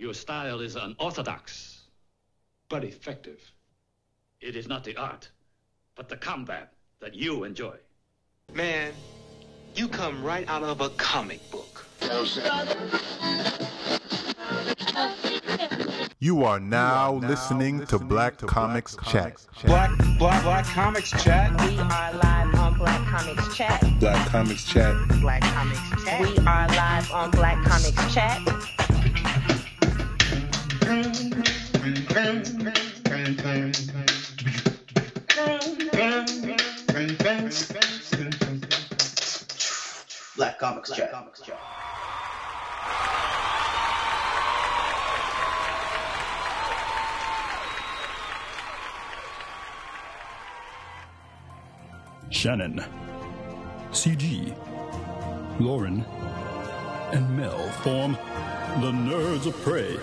Your style is unorthodox, but effective. It is not the art, but the combat that you enjoy. Man, you come right out of a comic book. You are now, listening, to Black, Comics, Chat. Black, Black, Black Comics Chat. We are live on Black Comics Chat. Black Comics Chat. Black Comics Chat. We are live on Black Comics Chat. Black Comics Chat. Comics Chat. Shannon, CG, Lauren, and Mel form the Nerds of Prey.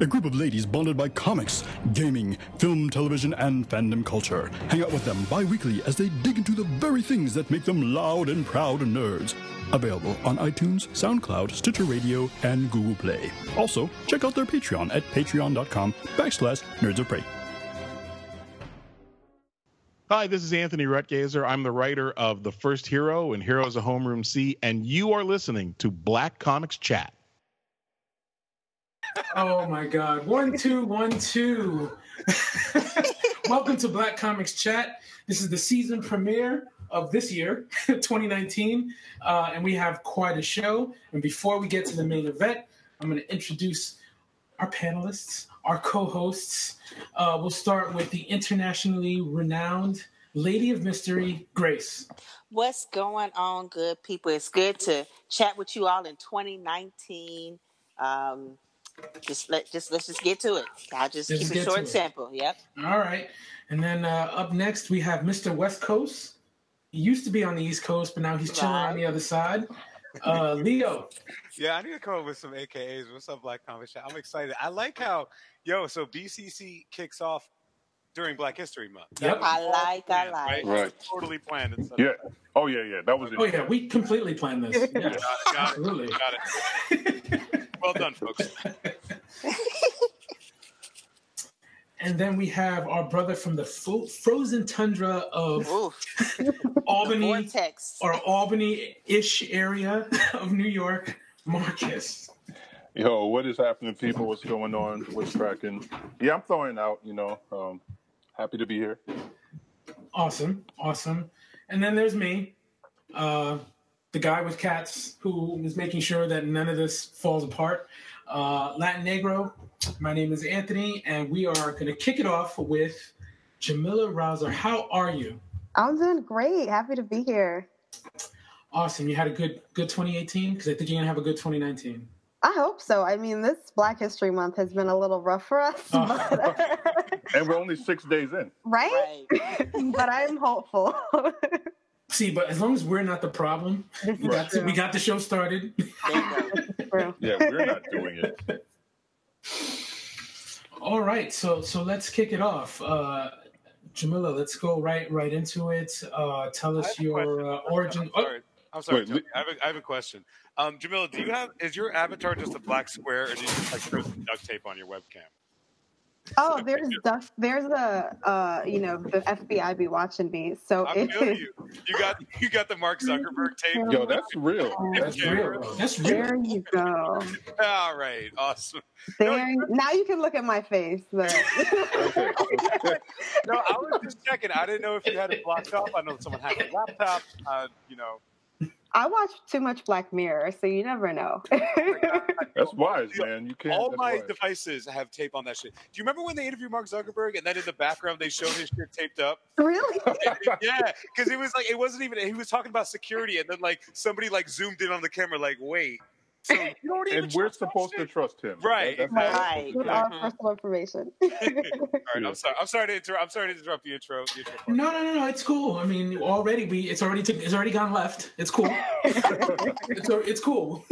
A group of ladies bonded by comics, gaming, film, television, and fandom culture. Hang out with them bi weekly as they dig into the very things that make them loud and proud nerds. Available on iTunes, SoundCloud, Stitcher Radio, and Google Play. Also, check out their Patreon at patreon.com backslash nerds of prey. Hi, this is Anthony Rutgazer. I'm the writer of The First Hero and Heroes of Homeroom C, and you are listening to Black Comics Chat. Oh my God. One, two, one, two. Welcome to Black Comics Chat. This is the season premiere of this year, 2019, uh, and we have quite a show. And before we get to the main event, I'm going to introduce our panelists, our co hosts. Uh, we'll start with the internationally renowned Lady of Mystery, Grace. What's going on, good people? It's good to chat with you all in 2019. Um, just let just let's just get to it. I'll just, Let's keep get it short to and simple. Yep. All right. And then uh, up next, we have Mr. West Coast. He used to be on the East Coast, but now he's chilling on the other side. Uh, Leo. Yeah, I need to come up with some AKAs. What's up, Black Comics Chat? I'm excited. I like how, yo, so BCC kicks off during Black History Month. Yep. I like, I like. Right? Right. Totally planned. And stuff. Yeah. Oh yeah, yeah. That was Oh, it. yeah, we completely planned this. Yeah, Got it, got it, absolutely. got it. Well done, folks. And then we have our brother from the fo- frozen tundra of Albany Vortex. or Albany ish area of New York, Marcus. Yo, what is happening, people? What's going on? What's cracking? Yeah, I'm throwing out. You know, um, happy to be here. Awesome, awesome. And then there's me, uh, the guy with cats who is making sure that none of this falls apart. Uh, Latin Negro, my name is Anthony, and we are going to kick it off with Jamila Rowser. How are you? I'm doing great. Happy to be here. Awesome. You had a good good 2018 because I think you're gonna have a good 2019. I hope so. I mean, this Black History Month has been a little rough for us, Oh. but, And we're only six days in. right? Right. but I'm hopeful. See, but as long as we're not the problem, we is got, to, true. we got the show started. There you go. True. Yeah, we're not doing it. All right, so so let's kick it off. Uh, Jamila, let's go right right into it. Uh, tell us your question. uh, I'm origin. sorry. I'm sorry. Wait, Tony. I, have a, I have a question. Um, Jamila, do you have is your avatar just a black square, or do you just like throw some duct tape on your webcam? Oh, there's duck, there's a uh, you know the FBI be watching me, so I it feel is you. You got you got the Mark Zuckerberg tape. Yo, that's real. That's real. That's real. there you go. All right, awesome. There now you can look at my face. But Okay. okay. No, I was just checking. I didn't know if you had it blocked off. I know someone hacked your laptop. Uh, you know, I watch too much Black Mirror, so you never know. That's wise, man. You can't. all my wise. devices have tape on that shit. Do you remember when they interviewed Mark Zuckerberg and then in the background they showed his shit taped up? really? yeah, because it was like it wasn't even. He was talking about security, and then like somebody like zoomed in on the camera, like, wait. So you don't even. and we're trust that supposed to trust him. Right, That- exactly. Right. With our Mhm. personal information. All right, I'm sorry. I'm sorry to interrupt. I'm sorry to interrupt the intro. The intro. No, no, no, no. It's cool. I mean, already we it's already took, it's already gone left. It's cool. it's, it's cool.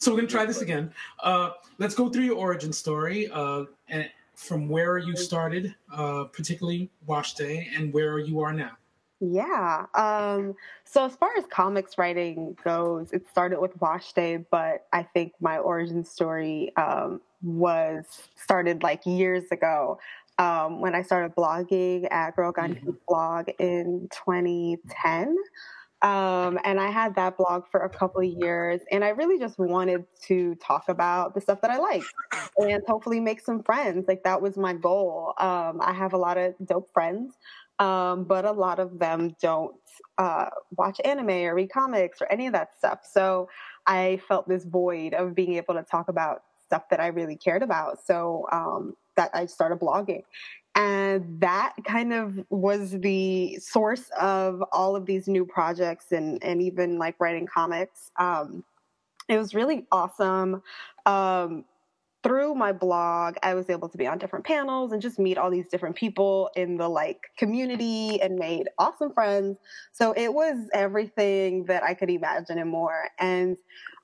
so we're gonna try this again. Uh, let's go through your origin story uh, and from where you started, uh, particularly Wash Day, and where you are now. Yeah. Um, so as far as comics writing goes, it started with Wash Day, but I think my origin story um, was started like years ago um, when I started blogging at Girl Gun Mm-hmm. blog in 2010. Um, and I had that blog for a couple of years, and I really just wanted to talk about the stuff that I like and hopefully make some friends. Like that was my goal. Um, I have a lot of dope friends, um, but a lot of them don't uh, watch anime or read comics or any of that stuff. So I felt this void of being able to talk about stuff that I really cared about. So um, that I started blogging. And that kind of was the source of all of these new projects and, and even like writing comics. Um, it was really awesome. Um, through my blog, I was able to be on different panels and just meet all these different people in the like community and made awesome friends. So it was everything that I could imagine and more. And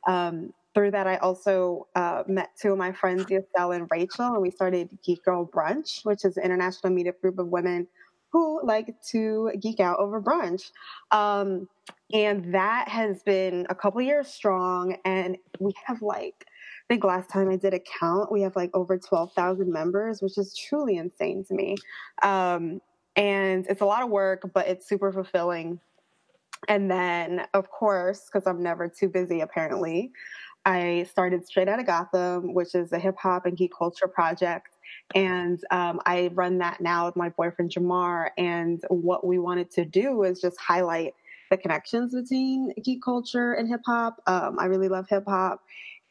um, through that, I also uh, met two of my friends, Yasel and Rachel, and we started Geek Girl Brunch, which is an international meetup group of women who like to geek out over brunch. Um, and that has been a couple years strong, and we have like think last time I did a count, we have like over 12,000 members, which is truly insane to me. Um, and it's a lot of work, but it's super fulfilling. And then, of course, because I'm never too busy apparently, I started Straight Out of Gotham, which is a hip hop and geek culture project. And um, I run that now with my boyfriend Jamar. And what we wanted to do is just highlight the connections between geek culture and hip hop. Um, I really love hip hop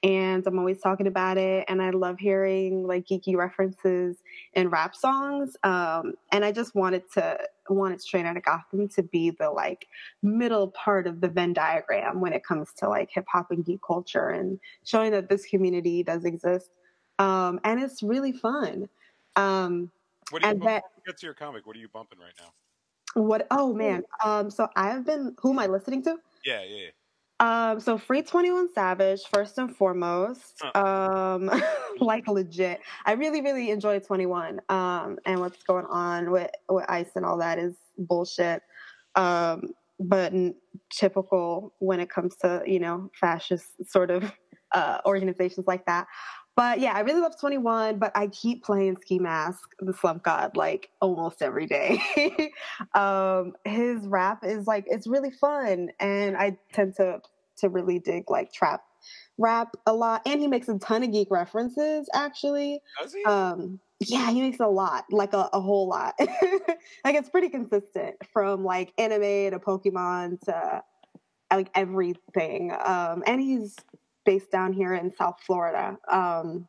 and I'm always talking about it. And I love hearing like geeky references in rap songs. Um, and I just wanted to wanted Straight Outta Gotham to be the like middle part of the Venn diagram when it comes to like hip hop and geek culture and showing that this community does exist. Um, and it's really fun. Um, What do you and bump, that get to your comic? What are you bumping right now? what? Oh man. Um, so I've been. Who am I listening to? Yeah, yeah. yeah. Um, so Free 21 Savage, first and foremost. Um, like legit. I really, really enjoy 21. Um, and what's going on with, with ICE and all that is bullshit. Um, but n- typical when it comes to, you know, fascist sort of uh, organizations like that. But yeah, I really love 21, but I keep playing Ski Mask, the Slump God, like almost every day. um, his rap is like, it's really fun. And I tend to, to really dig like trap rap a lot. And he makes a ton of geek references, actually. Does he? Um, yeah, he makes a lot, like a, a whole lot. like it's pretty consistent from like anime to Pokemon to like everything. Um, and he's based down here in South Florida. Um,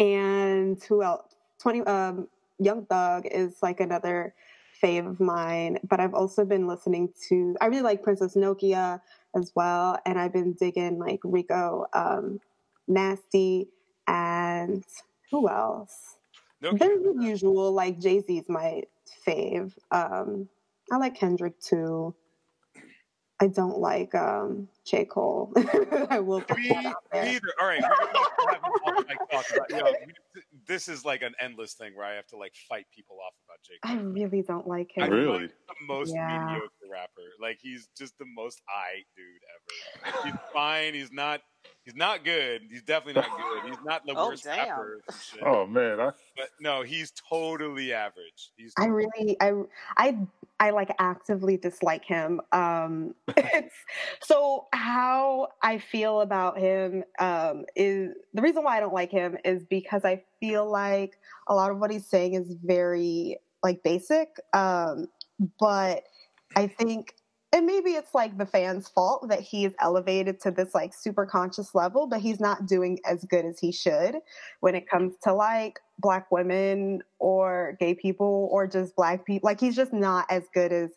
and who else? Twenty um, Young Thug is like another fave of mine. But I've also been listening to. I really like Princess Nokia as well, and I've been digging like Rico um, Nasty and who else? Nokia. There's the usual like Jay Z's my fave. Um, I like Kendrick too. I don't like um, J Cole. I will put Me, that out there. neither. All right, we're gonna have an off mic talk about. You know, this is like an endless thing where I have to like fight people off about Jake. I really don't like I him. feel Really? like the most Yeah. mediocre rapper. Like he's just the most I dude ever. He's fine. He's not. He's not good. He's definitely not good. He's not the Oh, worst damn. rapper. Oh man, I, But no, he's totally average. He's I really, I, I, I like actively dislike him. Um, it's so how I feel about him um, is the reason why I don't like him is because I feel like a lot of what he's saying is very like basic. Um, but I think, and maybe it's like the fans' fault that he is elevated to this like super conscious level, but he's not doing as good as he should when it comes to like black women or gay people or just black people. Like he's just not as good as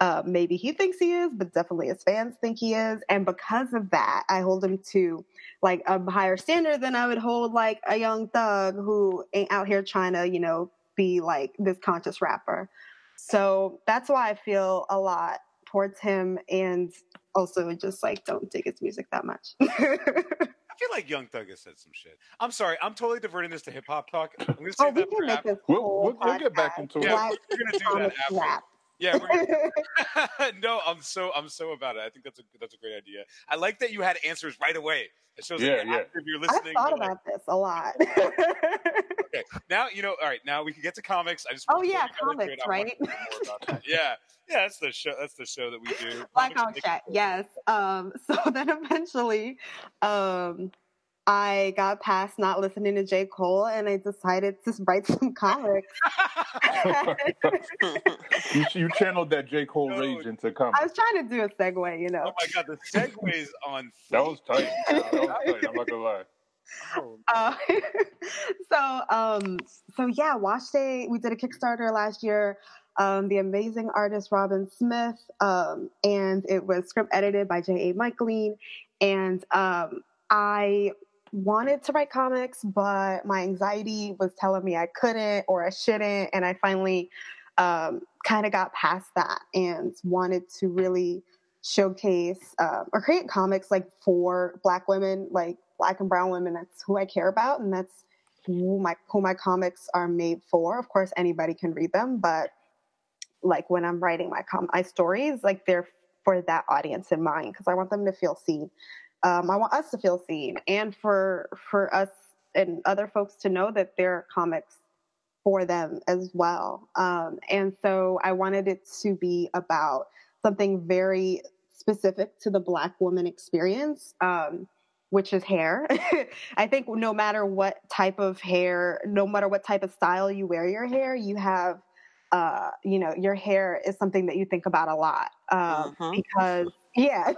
uh, maybe he thinks he is, but definitely his fans think he is. And because of that, I hold him to like a higher standard than I would hold like a young thug who ain't out here trying to, you know, be like this conscious rapper. So that's why I feel a lot towards him and also just like don't dig his music that much. I feel like Young Thug has said some shit. I'm sorry. I'm totally diverting this to hip hop talk. I'm gonna oh, save we can make after. this whole we'll, whole we'll, we'll get back into it. Yeah, we're gonna do that after. rap. Yeah, we're gonna... no, I'm so I'm so about it. I think that's a that's a great idea. I like that you had answers right away. It shows Yeah, that yeah. if you're listening. I've listening. thought you're like, about this a lot. okay, now you know. All right, now we can get to comics. I just Oh, yeah, you go into it, comics, right? know more about that. Yeah, yeah. That's the show. That's the show that we do. Black Comics Chat, yes. Um, so then eventually, um, I got past not listening to J. Cole and I decided to write some comics. You, you channeled that J. Cole rage into comics. I was trying to do a segue, you know. Oh my god, the segues on. That was tight. That was tight. I'm not gonna lie. Uh, so um so yeah wash day we did a kickstarter last year um the amazing artist robyn smith um and it was script edited by j.a micheline and um i wanted to write comics but my anxiety was telling me i couldn't or i shouldn't and i finally um kind of got past that and wanted to really showcase um, or create comics like for black women like black and brown women that's who i care about and that's who my who my comics are made for. Of course anybody can read them but like when i'm writing my com my stories like they're for that audience in mind because i want them to feel seen um, i want us to feel seen and for for us and other folks to know that there are comics for them as well. Um, and so i wanted it to be about something very specific to the black woman experience um, which is hair. I think no matter what type of hair no matter what type of style you wear your hair you have uh, you know your hair is something that you think about a lot um, Mhm. because yeah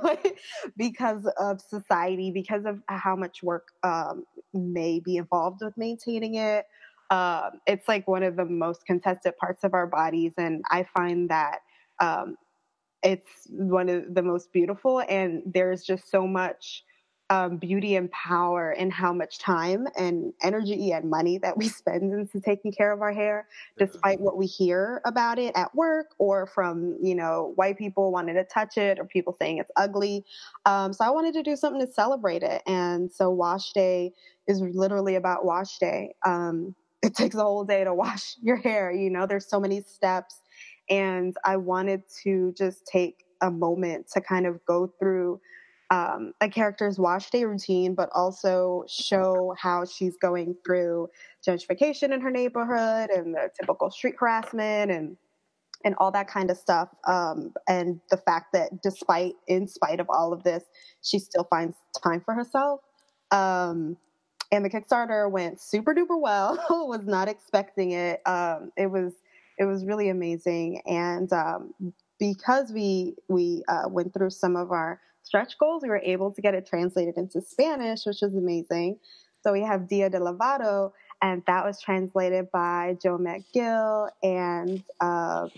because of society because of how much work um, may be involved with maintaining it um, it's like one of the most contested parts of our bodies and i find that um, it's one of the most beautiful and there's just so much um, beauty and power in how much time and energy and money that we spend into taking care of our hair despite what we hear about it at work or from you know white people wanting to touch it or people saying it's ugly. Um, so i wanted to do something to celebrate it. And so wash day is literally about wash day. Um, it takes a whole day to wash your hair you know there's so many steps. And I wanted to just take a moment to kind of go through um, a character's wash day routine, but also show how she's going through gentrification in her neighborhood and the typical street harassment and and all that kind of stuff. Um, and the fact that despite, in spite of all of this, she still finds time for herself. Um, and the Kickstarter went super duper well. was not expecting it. Um, it was it was really amazing and um, because we we uh, went through some of our stretch goals we were able to get it translated into spanish which was amazing. So we have dia de lavado and that was translated by joamette gil and uh,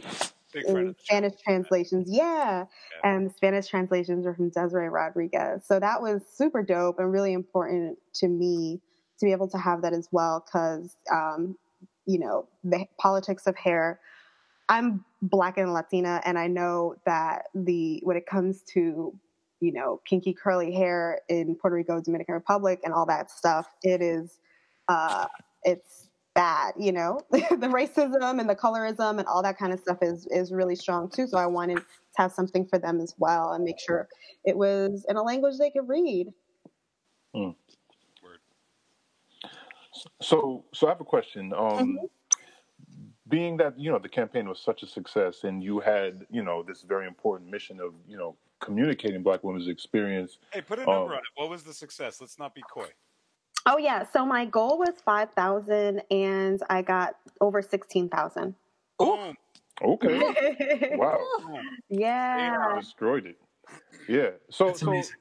Big friend in of the spanish translations. Yeah. and the spanish translations are from desiree rodriguez. So that was super dope and really important to me to be able to have that as well because um, you know the politics of hair. I'm black and latina and i know that the when it comes to you know kinky curly hair in puerto rico dominican republic and all that stuff it is uh it's bad you know the racism and the colorism and all that kind of stuff is is really strong too so i wanted to have something for them as well and make sure it was in a language they could read Hmm. So, so I have a question. Um, Being that you know the campaign was such a success, and you had you know this very important mission of you know communicating Black women's experience. Hey, put a number um, on it. What was the success? Let's not be coy. Oh yeah, so my goal was five thousand, and I got over sixteen thousand. Oh, Okay. wow. Yeah. I Destroyed it. Yeah. So, That's so amazing.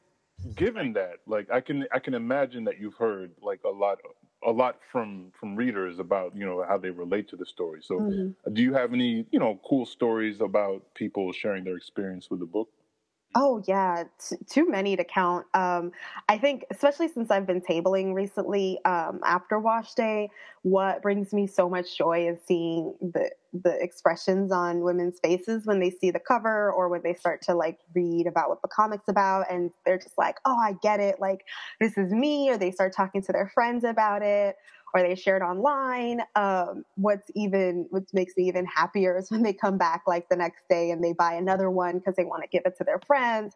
given that, like, I can I can imagine that you've heard like a lot a lot from from readers about you know how they relate to the story. So, Mhm. do you have any you know cool stories about people sharing their experience with the book? Oh yeah, t- too many to count. Um, I think, especially since I've been tabling recently um, after Wash Day, what brings me so much joy is seeing the the expressions on women's faces when they see the cover or when they start to like read about what the comic's about and they're just like oh i get it like this is me or they start talking to their friends about it or they share it online um, what's even what makes me even happier is when they come back like the next day and they buy another one because they want to give it to their friends.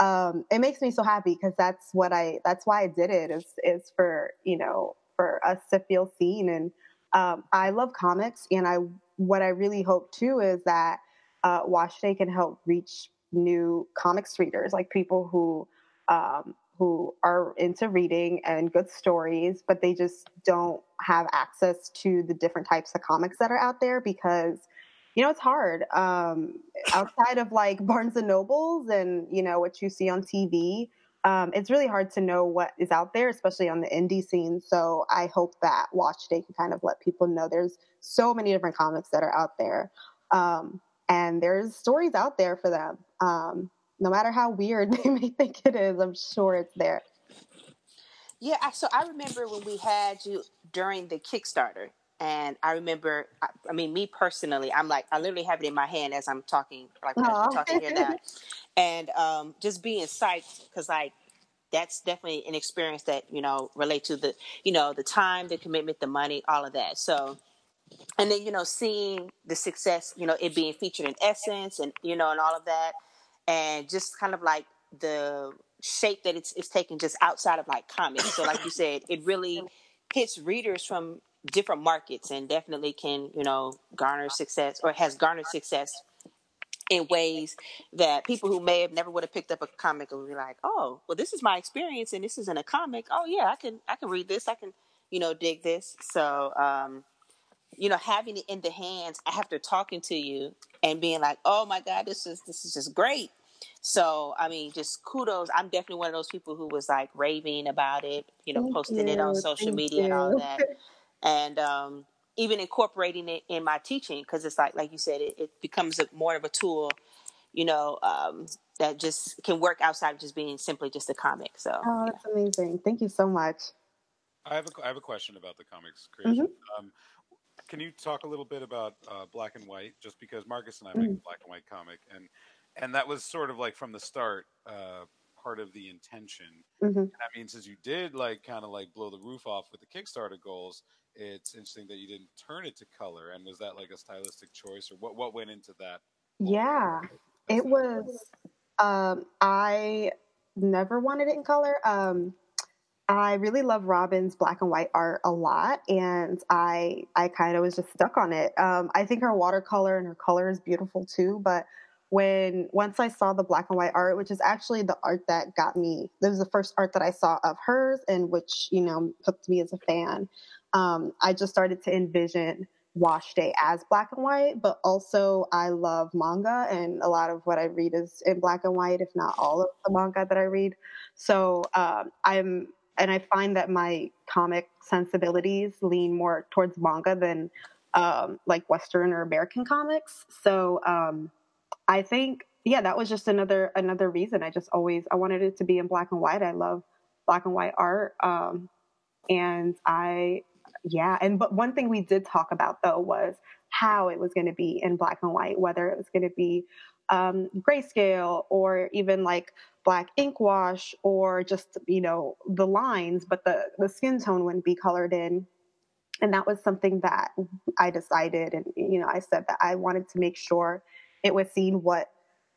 Um, it makes me so happy because that's what i that's why i did it is is for you know for us to feel seen. And um, I love comics, and I what I really hope too is that uh, Wash Day can help reach new comics readers, like people who um, who are into reading and good stories, but they just don't have access to the different types of comics that are out there because you know it's hard um, outside of like Barnes and Nobles and you know what you see on TV um, it's really hard to know what is out there, especially on the indie scene. So I hope that Wash Day can kind of let people know there's so many different comics that are out there. Um, and there's stories out there for them. No matter how weird they may think it is, I'm sure it's there. Yeah, so I remember when we had you during the Kickstarter, and I remember, I, I, mean, me personally, I'm like, I literally have it in my hand as I'm talking, like talking here now, and um, just being psyched because like that's definitely an experience that you know relate to the you know the time, the commitment, the money, all of that. So, and then you know seeing the success, you know, it being featured in Essence, and you know, and all of that, and just kind of like the shape that it's it's taken just outside of like comics. So, like you said, it really hits readers from different markets and definitely can you know garner success or has garnered success in ways that people who may have never would have picked up a comic will be like oh well this is my experience and this isn't a comic. Oh yeah i can i can read this. I can you know dig this. So um you know having it in the hands after talking to you and being like oh my god this is this is just great so I mean, just kudos. I'm definitely one of those people who was like raving about it, you know, Thank posting it on social Thank media and all that and um, even incorporating it in my teaching because it's like like you said it, it becomes a, more of a tool you know um, that just can work outside of just being simply just a comic so Oh, that's amazing. Thank you so much. I have a, I have a question about the comics creation. Mhm. Um, can you talk a little bit about uh, Black and White? Just because Marcus and I make a. Black and White comic, and and that was sort of like from the start uh, part of the intention. Mhm. And I mean, since you did like kind of like blow the roof off with the Kickstarter goals, it's interesting that you didn't turn it to color. And was that like a stylistic choice, or what what went into that? Yeah, it was. Um, I never wanted it in color. Um, I really love Robyn's black and white art a lot, and I I kind of was just stuck on it. Um, I think her watercolor and her color is beautiful too, but when once I saw the black and white art, which is actually the art that got me, this was the first art that I saw of hers, and which you know hooked me as a fan. Um, I just started to envision Wash Day as black and white, but also I love manga, and a lot of what I read is in black and white, if not all of the manga that I read. So um, I'm, and I find that my comic sensibilities lean more towards manga than um, like Western or American comics. So um, I think, yeah, that was just another another reason. I just always I wanted it to be in black and white. I love black and white art, um, and I yeah, and but one thing we did talk about though was how it was going to be in black and white, whether it was going to be um, grayscale or even like black ink wash or just you know the lines, but the the skin tone wouldn't be colored in. And that was something that I decided, and you know, I said that I wanted to make sure it was seen what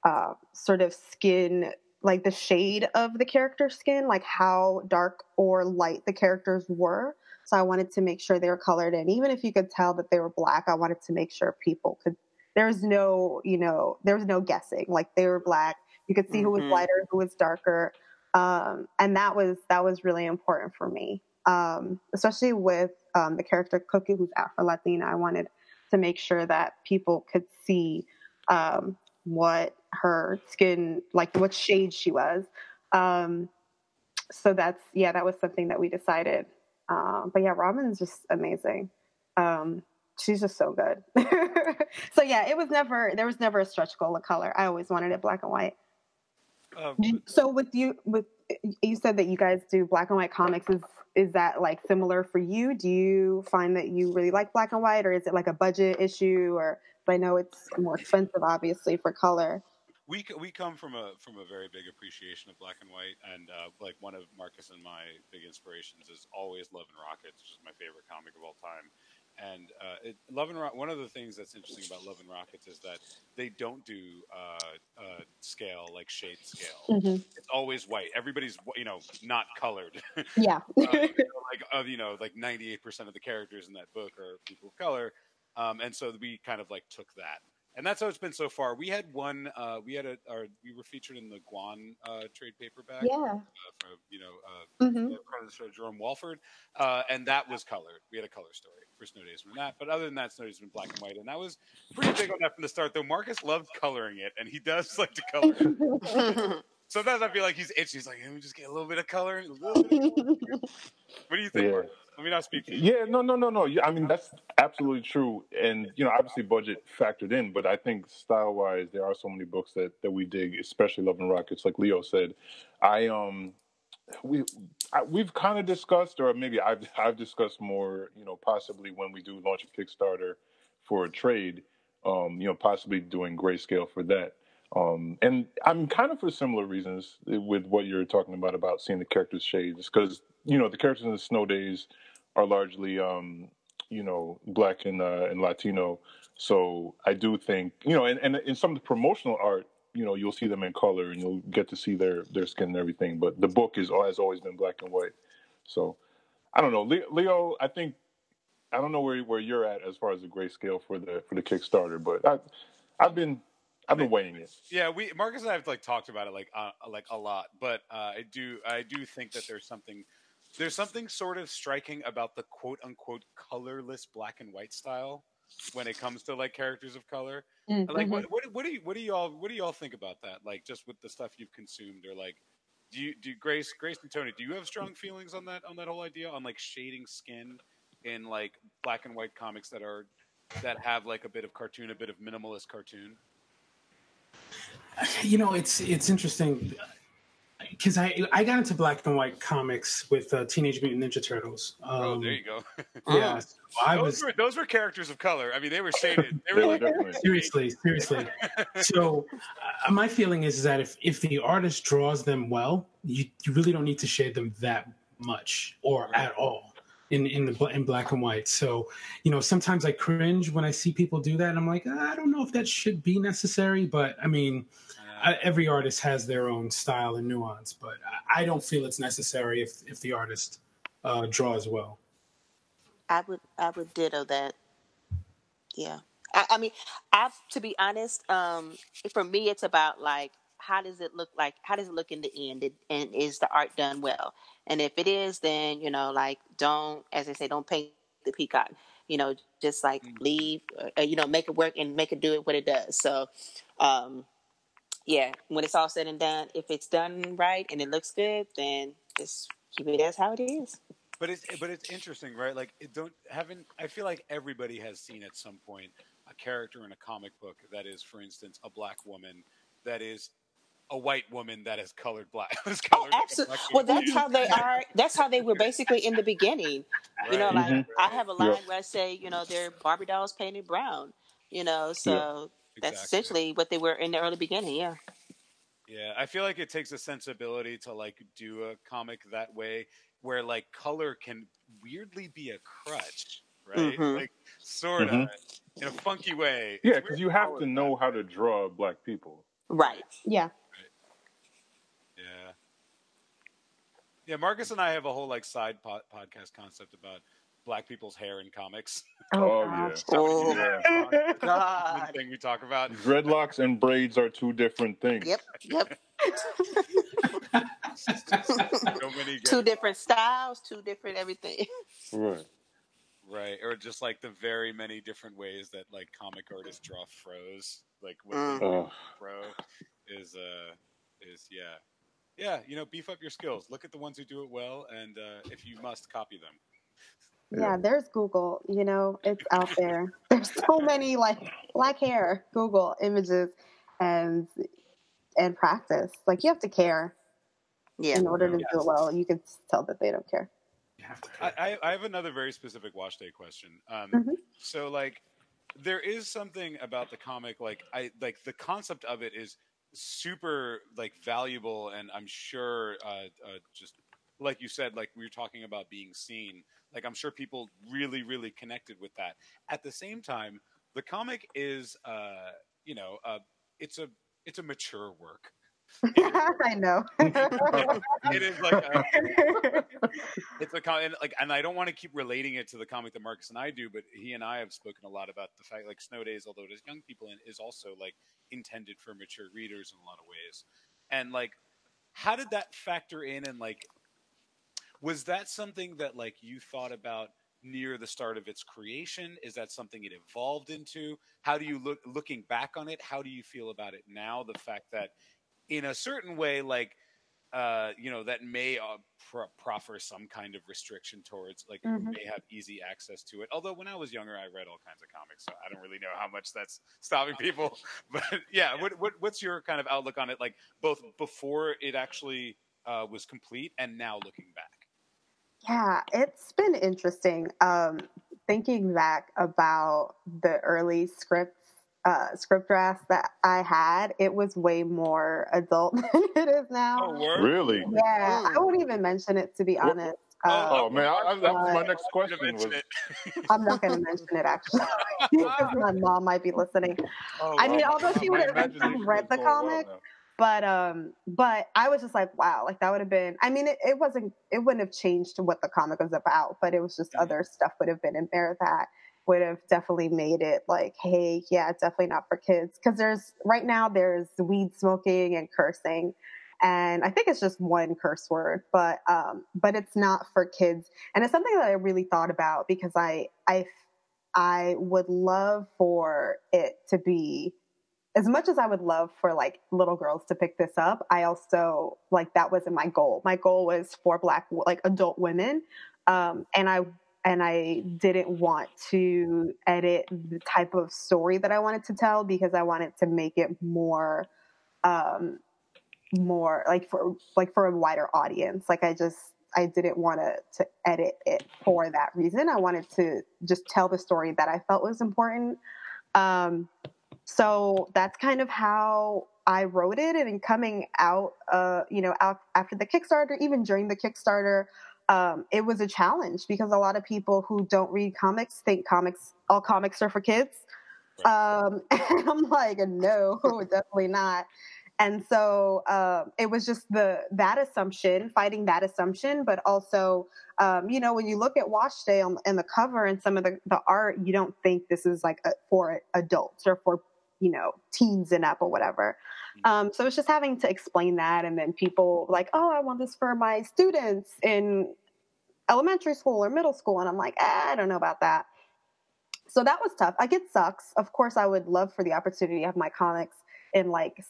uh, sort of skin, like the shade of the character's skin, like how dark or light the characters were. So I wanted to make sure they were colored in. Even if you could tell that they were black, I wanted to make sure people could. There was no, you know, there was no guessing. Like they were black. You could see who was Mhm. lighter, who was darker, um, and that was that was really important for me. Um, especially with um, the character Cookie, who's Afro Latina. I wanted to make sure that people could see um, what her skin, like what shade she was. Um, so that's yeah, that was something that we decided. Um, but yeah, Robyn's just amazing. Um, she's just so good. so yeah, it was never there was never a stretch goal of color. I always wanted it black and white. Um, so with you, with you said that you guys do black and white comics. Is is that like similar for you? Do you find that you really like black and white, or is it like a budget issue? Or I know it's more expensive, obviously, for color. we we come from a from a very big appreciation of black and white, and uh, like one of Marcus and my big inspirations is always Love and Rockets, which is my favorite comic of all time. And uh, it, Love and Ro- one of the things that's interesting about Love and Rockets is that they don't do uh, uh, scale like shade scale. Mhm. It's always white. Everybody's you know not colored. Yeah. uh, you know, like of you know like 98% of the characters in that book are people of color um, and so we kind of like took that and that's how it's been so far we had one uh, we had a our, we were featured in the gwan uh, trade paperback Yeah. uh, from you know uh, Mhm. part of the show jerome walford uh, and that was colored we had a color story for snow days from that but other than that snow days has been black and white and that was pretty big on that from the start though marcus loved coloring it and he does like to color it. Sometimes I feel like he's itchy. He's like, let me just get a little bit of color. A little bit of color. What do you think? Yeah. Let me not speak. Yeah, no, no, no, no. I mean that's absolutely true, and you know, obviously budget factored in, but I think style wise, there are so many books that that we dig, especially Love and Rockets, like Leo said. I um, we I, we've kind of discussed, or maybe I've I've discussed more, you know, possibly when we do launch a Kickstarter for a trade, um, you know, possibly doing grayscale for that. Um, and I'm kind of for similar reasons with what you're talking about about seeing the characters' shades, because you know the characters in the Snow Days are largely, um, you know, black and uh, and Latino. So I do think, you know, and, and in some of the promotional art, you know, you'll see them in color and you'll get to see their their skin and everything. But the book is has always been black and white. So I don't know, Leo. I think I don't know where where you're at as far as the grayscale for the for the Kickstarter, but I, I've been I've been weighing it. Yeah, we Marcus and I have like talked about it like uh, like a lot, but uh, I do I do think that there's something there's something sort of striking about the quote unquote colorless black and white style when it comes to like characters of color. Mm, Like what, what what do you what do you all what do you all think about that? Like just with the stuff you've consumed or like do you do Grace Grace and Tony, do you have strong feelings on that on that whole idea on like shading skin in like black and white comics that are that have like a bit of cartoon, a bit of minimalist cartoon? You know, it's it's interesting because I I got into black and white comics with uh, Teenage Mutant Ninja Turtles. Um, oh, there you go. Yeah, so I those was were those were characters of color. I mean, they were shaded. They were like seriously, seriously. So, uh, my feeling is that if if the artist draws them well, you you really don't need to shade them that much or at all in in the in black and white. So, you know, sometimes I cringe when I see people do that, and I'm like, I don't know if that should be necessary, but I mean. I, every artist has their own style and nuance, but I, I don't feel it's necessary if if the artist uh, draws well. I would I would ditto that. Yeah. I, I mean, I to be honest, um, for me it's about like how does it look like how does it look in the end It- and is the art done well? And if it is, then you know, like don't as they say, don't paint the peacock. You know, just like leave, uh, you know, make it work and make it do it what it does. So, um, yeah, when it's all said and done, if it's done right and it looks good, then just keep it as how it is. But it's but it's interesting, right? Like it don't haven't. I feel like everybody has seen at some point a character in a comic book that is, for instance, a black woman that is a white woman that is colored black. is colored like a Absolutely. black Well, that's how they are. That's how they were basically in the beginning. You know, Right. like Mhm. I have a line Yeah. where I say, you know, they're Barbie dolls painted brown. You know, so that's Exactly. essentially what they were in the early beginning. Yeah. Yeah, I feel like it takes a sensibility to like do a comic that way, where like color can weirdly be a crutch, right? Mhm. Like sort of Mhm. in a funky way. Yeah, because you have to know how to draw black people. Right. Yeah. Yeah. Yeah, Marcus and I have a whole like side po- podcast concept about black people's hair in comics. Oh, yeah. Oh, Yeah. God. thing we talk about. Dreadlocks and braids are two different things. Yep. Yep. so many two different styles, two different everything. Right. Right, or just like the very many different ways that like comic artists draw froze, like what Mm. the Oh. fro is uh is yeah, yeah. You know, beef up your skills. Look at the ones who do it well, and uh, if you must, copy them. Yeah, there's Google. You know, it's out there. There's so many like black hair Google images, and and practice. Like you have to care. Yeah. In order to Yes. do it well, you can tell that they don't care. I, I- I have another very specific wash day question. Um, Mhm. So, like, there is something about the comic, like, I like the concept of it is super like valuable, and I'm sure, uh, uh, just like you said, like we were talking about being seen. Like, I'm sure people really, really connected with that. At the same time, the comic is, uh, you know, uh, it's a it's a mature work. I know. it is like a, it's a com- and like and I don't want to keep relating it to the comic that Marcus and I do, but he and I have spoken a lot about the fact like Snow Days, although it is young people and is also like intended for mature readers in a lot of ways. And like how did that factor in and like was that something that like you thought about near the start of its creation? Is that something it evolved into? How do you look looking back on it? How do you feel about it now? The fact that in a certain way, like uh, you know, that may uh, pro- proffer some kind of restriction towards like who Mhm. may have easy access to it. Although when I was younger, I read all kinds of comics, so I don't really know how much that's stopping people. But yeah, what, what what's your kind of outlook on it? Like both before it actually uh, was complete and now looking back. Yeah, it's been interesting. Um, thinking back about the early scripts, uh, script drafts that I had, it was way more adult than it is now. Really? Yeah, I wouldn't even mention it to be honest. Oh, Uh, man, I, I, that was my next question. Was, I'm not going to mention it actually because my mom might be listening. Oh, I mean, wow. although she would have read the comic, now. but um, but I was just like, wow, like that would have been. I mean, it, it wasn't. It wouldn't have changed what the comic was about, but it was just other stuff would have been in there that would have definitely made it like, hey, yeah, definitely not for kids because there's right now there's weed smoking and cursing. And I think it's just one curse word, but um, but it's not for kids, and it's something that I really thought about because I I I would love for it to be as much as I would love for like little girls to pick this up, I also like that wasn't my goal. My goal was for black like adult women, um, and I and I didn't want to edit the type of story that I wanted to tell because I wanted to make it more, um, more like for like for a wider audience. Like I just I didn't want to to edit it for that reason. I wanted to just tell the story that I felt was important. Um, so that's kind of how I wrote it. And coming out, uh, you know, out after the Kickstarter, even during the Kickstarter, um, it was a challenge because a lot of people who don't read comics think comics, all comics are for kids. Um, and I'm like, no, definitely not. And so um, it was just the that assumption, fighting that assumption, but also, um, you know, when you look at Wash Day on, in the cover and some of the, the art, you don't think this is like a, for adults or for you know teens and up or whatever. Um, so it's just having to explain that, and then people like, oh, I want this for my students in elementary school or middle school, and I'm like, eh, I don't know about that. So that was tough. Like it sucks. Of course, I would love for the opportunity to have my comics in like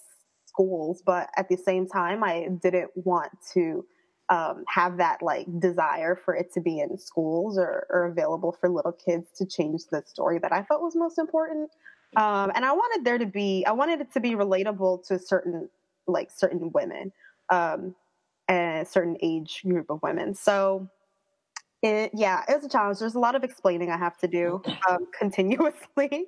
schools, but at the same time, I didn't want to um, have that like desire for it to be in schools or, or available for little kids to change the story that I felt was most important. Um, and I wanted there to be, I wanted it to be relatable to certain like certain women, um, and a certain age group of women. So it, yeah, it was a challenge. There's a lot of explaining I have to do um, continuously,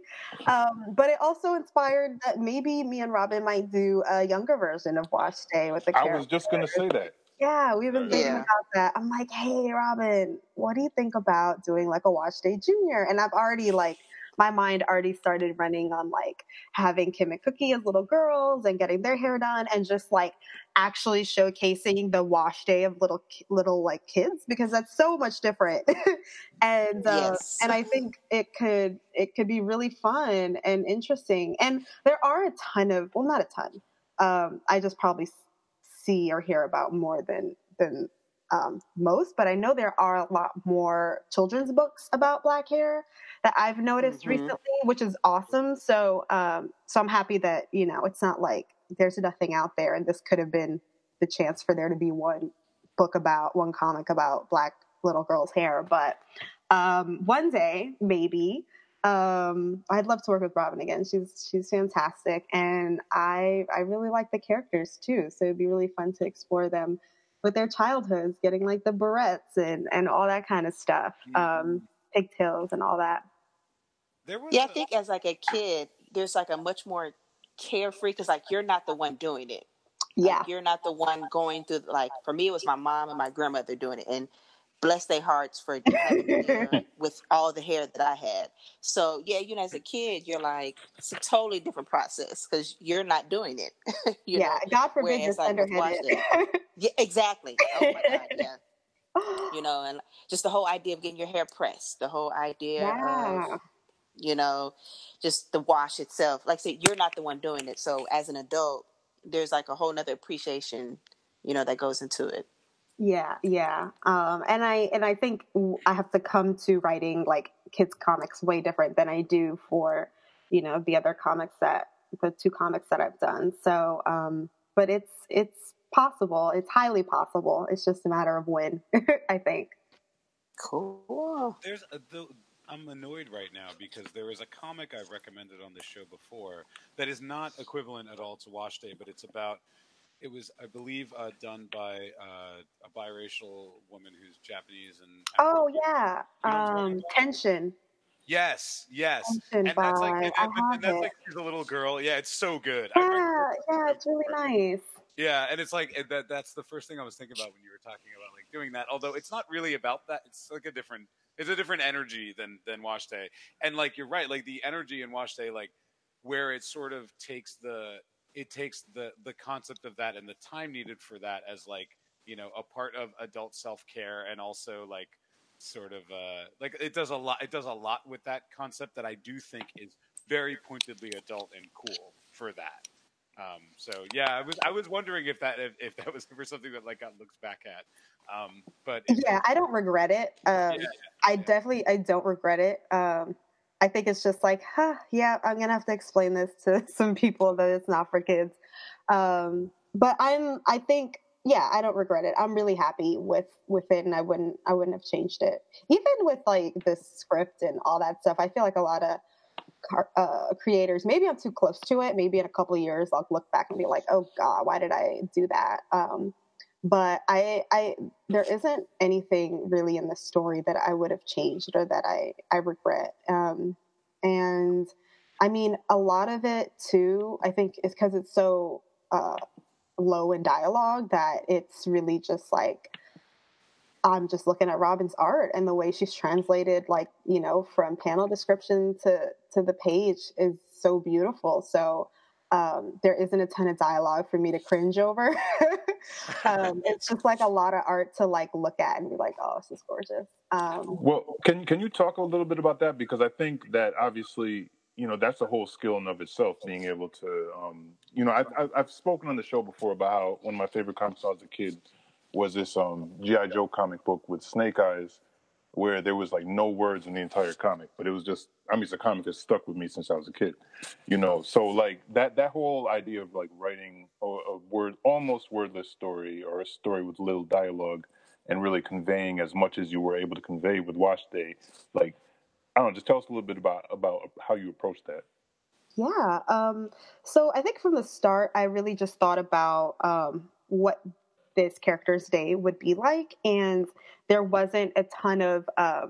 um, but it also inspired that maybe me and Robyn might do a younger version of Wash Day with the. I character. was just going to say that. Yeah, we've been thinking Yeah. about that. I'm like, hey, Robyn, what do you think about doing like a Wash Day Junior? And I've already like, my mind already started running on like having Kim and Cookie as little girls and getting their hair done and just like actually showcasing the wash day of little little like kids because that's so much different. and uh, Yes. and I think it could it could be really fun and interesting. And there are a ton of well, not a ton. Um, I just probably see or hear about more than than um, most, but I know there are a lot more children's books about black hair that I've noticed Mhm. recently, which is awesome. So, um, so I'm happy that you know it's not like there's nothing out there, and this could have been the chance for there to be one book about one comic about black little girls' hair. But um, one day, maybe. Um, I'd love to work with Robyn again. She's she's fantastic, and I I really like the characters too. So it'd be really fun to explore them with their childhoods, getting like the barrettes and and all that kind of stuff, Mm-hmm. um, pigtails and all that. There was Yeah, I a- think as like a kid, there's like a much more carefree because like you're not the one doing it. Like, Yeah, you're not the one going through. Like for me, it was my mom and my grandmother doing it, and bless their hearts for having with all the hair that I had. So yeah, you know, as a kid, you're like it's a totally different process because you're not doing it. yeah. know, God forbid whereas, like, underhanded. yeah, exactly. Oh my god, yeah. You know, and just the whole idea of getting your hair pressed, the whole idea yeah. of you know, just the wash itself. Like I said, you're not the one doing it. So as an adult, there's like a whole nother appreciation, you know, that goes into it. Yeah, yeah. Um, and I and I think I have to come to writing like kids comics way different than I do for you know the other comics that the two comics that I've done. So, um, but it's it's possible. It's highly possible. It's just a matter of when. I think. Cool. There's a, the, I'm annoyed right now because there is a comic I've recommended on this show before that is not equivalent at all to Wash Day, but it's about. It was, I believe, uh, done by uh, a biracial woman who's Japanese and. Oh yeah, You know what I'm um, tension. Yes, yes, Tension and that's like, and, and- and that's it. like she's a little girl. Yeah, it's so good. Yeah, yeah. It's really nice. Yeah, and it's like that that's the first thing I was thinking about when you were talking about like doing that. Although it's not really about that. It's like a different it's a different energy than than Wash Day. And like you're right, like the energy in Wash Day like where it sort of takes the it takes the the concept of that and the time needed for that as like, you know, a part of adult self-care and also like sort of uh like it does a lot it does a lot with that concept that I do think is very pointedly adult and cool for that. Um, so yeah, I was I was wondering if that if, if that was for something that like got looked back at. Um, but Yeah, I don't regret it. Um, Yeah, I definitely I don't regret it. Um, I think it's just like, huh, yeah, I'm gonna have to explain this to some people that it's not for kids. Um, but I'm I think yeah, I don't regret it. I'm really happy with with it, and I wouldn't I wouldn't have changed it. Even with like the script and all that stuff, I feel like a lot of uh, creators. Maybe I'm too close to it. Maybe in a couple of years, I'll look back and be like, "Oh God, why did I do that?" Um, but I, I, there isn't anything really in the story that I would have changed or that I, I regret. Um, and I mean, a lot of it too. I think is because it's so uh, low in dialogue that it's really just like I'm just looking at Robyn's art and the way she's translated, like you know, from panel description to to the page is so beautiful. So um, there isn't a ton of dialogue for me to cringe over. um, it's just like a lot of art to like look at and be like, oh, this is gorgeous. Um, Well, can can you talk a little bit about that because I think that obviously you know that's a whole skill in of itself being able to um, you know I, I, I've spoken on the show before about how one of my favorite comics I was a kid was this um, GI Joe comic book with Snake Eyes where there was like no words in the entire comic, but it was just I mean it's a comic that stuck with me since I was a kid, you know. So like that that whole idea of like writing a, a word almost wordless story or a story with little dialogue and really conveying as much as you were able to convey with Wash Day, like I don't know, just tell us a little bit about about how you approach that. Yeah. Um, so I think from the start, I really just thought about um, what this character's day would be like, and there wasn't a ton of uh,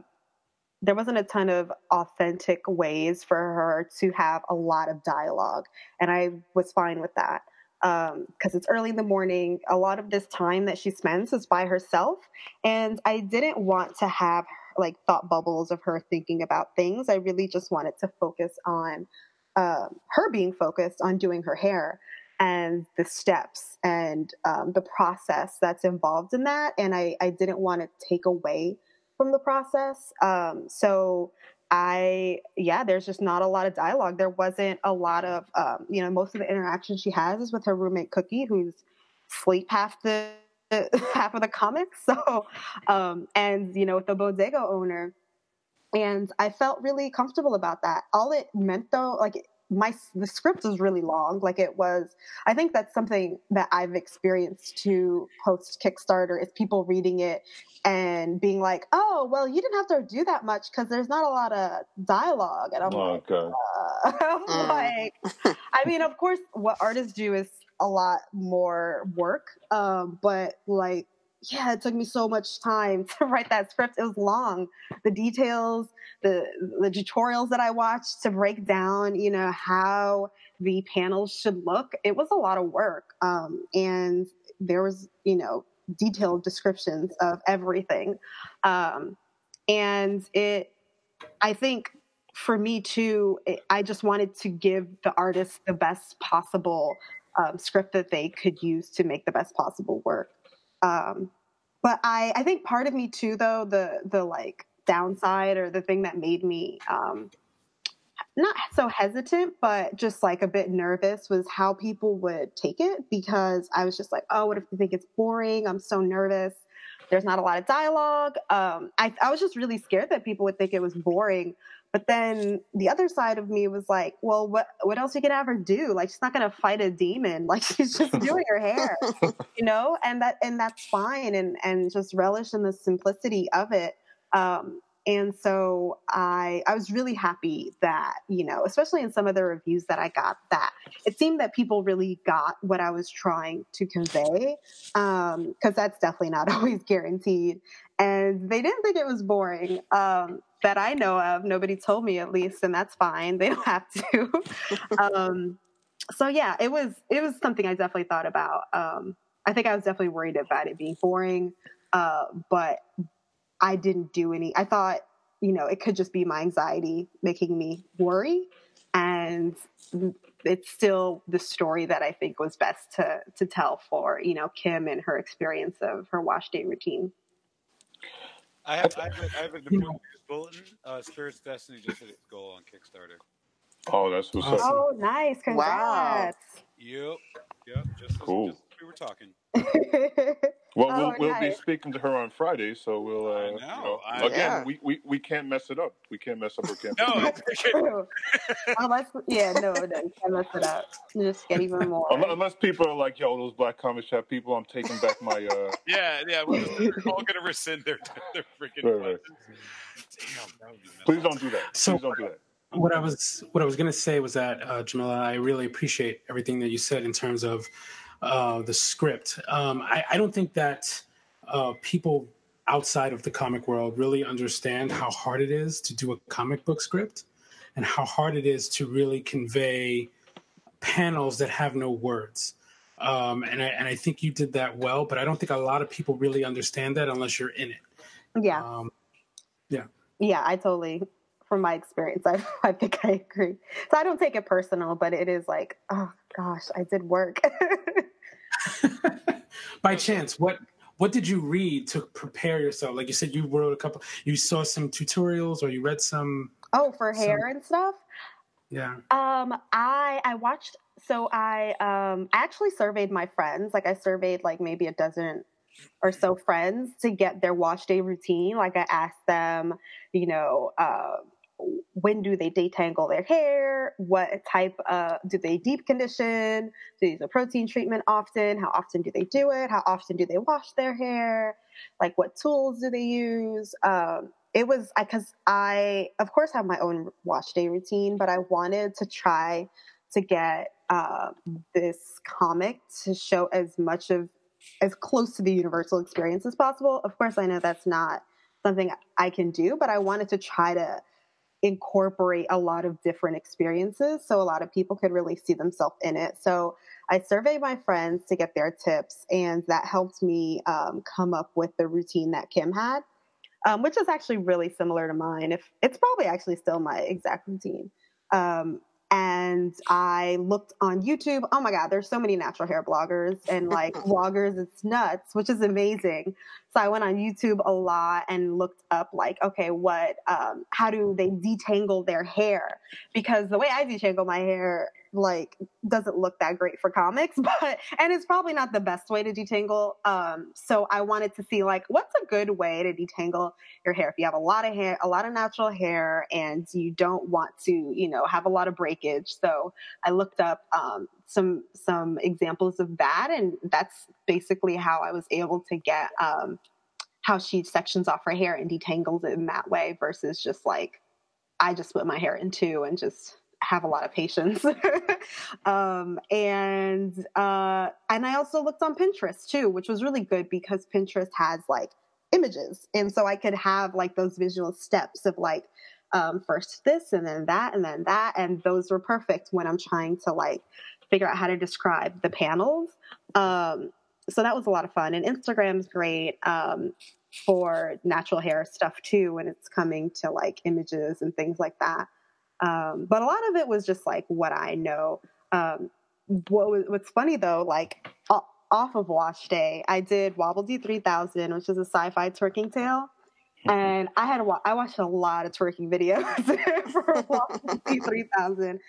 there wasn't a ton of authentic ways for her to have a lot of dialogue, and I was fine with that because it's early in the morning. A lot of this time that she spends is by herself, and I didn't want to have like thought bubbles of her thinking about things. I really just wanted to focus on um, her being focused on doing her hair and the steps and um, the process that's involved in that. And I, I didn't want to take away from the process. Um, so I, yeah, there's just not a lot of dialogue. There wasn't a lot of, um, you know, most of the interaction she has is with her roommate Cookie, who's sleep half the half of the comics. So, um, and you know, with the bodega owner, and I felt really comfortable about that. All it meant though, like my the script was really long. Like it was. I think that's something that I've experienced to post Kickstarter is people reading it and being like, "Oh, well, you didn't have to do that much because there's not a lot of dialogue." And I'm oh, like, God. uh, I'm Mm. like, I mean, of course, what artists do is a lot more work, um, but like, yeah, it took me so much time to write that script. It was long. The details, the the tutorials that I watched to break down, you know, how the panels should look. It was a lot of work, um, and there was, you know, detailed descriptions of everything, um, and it. I think for me too, it, I just wanted to give the artist the best possible um, script that they could use to make the best possible work. Um, but I, I think part of me too, though, the the like downside or the thing that made me um, not so hesitant, but just like a bit nervous was how people would take it because I was just like, oh, what if they think it's boring? I'm so nervous. There's not a lot of dialogue. Um, I, I was just really scared that people would think it was boring. But then the other side of me was like, well, what what else are you gonna have her do? Like she's not gonna fight a demon. Like she's just doing her hair, you know, and that and that's fine. And and just relish in the simplicity of it. Um, and so I I was really happy that you know, especially in some of the reviews that I got, that it seemed that people really got what I was trying to convey, because that's definitely not always guaranteed. And they didn't think it was boring. Um, that I know of. Nobody told me at least, and that's fine. They don't have to. um, so yeah, it was it was something I definitely thought about. Um, I think I was definitely worried about it being boring, uh, but I didn't do any. I thought you know it could just be my anxiety making me worry, and it's still the story that I think was best to to tell for you know Kim and her experience of her wash day routine. I have, I have, a, I have a news bulletin. Uh, Spirits Destiny just hit its goal on Kickstarter. Oh, that's what's up. Oh, nice! Congrats. Yep, yep. Just Cool. Just as we were talking. Well, Oh, we'll, we'll be speaking to her on Friday, so we'll. Uh, you know, I- again, Yeah. we, we, we can't mess it up. We can't mess up her campaign. No, True. Unless, yeah, no, no, you can't mess it up. Just get even more. Unless, unless people are like, "Yo, those Black Comic Shop people," I'm taking back my. uh Yeah, yeah. We're, just, we're all gonna rescind their their freaking. Right, right. Damn, that would be messed Please don't do that. So- Please don't do that. what I was what I was going to say was that uh, Jamila, I really appreciate everything that you said in terms of uh, the script. Um, I, I don't think that uh, people outside of the comic world really understand how hard it is to do a comic book script and how hard it is to really convey panels that have no words. Um, and I and I think you did that well, but I don't think a lot of people really understand that unless you're in it. Yeah, Um, yeah. yeah, I totally, from my experience, I, I think I agree. So I don't take it personal, but it is like, oh gosh, I did work. By chance, what what did you read to prepare yourself? Like you said, you wrote a couple. You saw some tutorials, or you read some. oh, for hair and stuff. Yeah. Um, I I watched. So I um I actually surveyed my friends. Like I surveyed like maybe a dozen or so friends to get their wash day routine. Like I asked them, you know, uh, when do they detangle their hair? What type of do they deep condition? Do they use a protein treatment often? How often do they do it? How often do they wash their hair? Like what tools do they use? Um, it was because I, of course, have my own wash day routine, but I wanted to try to get uh, this comic to show as much of as close to the universal experience as possible. Of course, I know that's not something I can do, but I wanted to try to incorporate a lot of different experiences so a lot of people could really see themselves in it. So I surveyed my friends to get their tips, and that helped me um, come up with the routine that Kim had, um, which is actually really similar to mine. If it's probably actually still my exact routine. Um, and I looked on YouTube. Oh my God, there's so many natural hair bloggers and like bloggers, It's nuts, which is amazing. So I went on YouTube a lot and looked up like, okay, what, um, how do they detangle their hair? Because the way I detangle my hair, like, doesn't look that great for comics, but, and it's probably not the best way to detangle. Um, so I wanted to see like, what's a good way to detangle your hair if you have a lot of hair, a lot of natural hair, and you don't want to, you know, have a lot of breakage. So I looked up um, some some examples of that, and that's basically how I was able to get um, how she sections off her hair and detangles it in that way versus just like I just split my hair in two and just have a lot of patience. um, and uh, and I also looked on Pinterest too, which was really good because Pinterest has like images, and so I could have like those visual steps of like um, first this and then that and then that, and those were perfect when I'm trying to like figure out how to describe the panels. Um, so that was a lot of fun, and Instagram's great. Um, for natural hair stuff too when it's coming to like images and things like that. Um, but a lot of it was just like what I know. Um, what was, what's funny though, like off of Wash Day, I did Wobbledy 3000, which is a sci-fi twerking tale. And I had I watched a lot of twerking videos for Wobbledy 3000,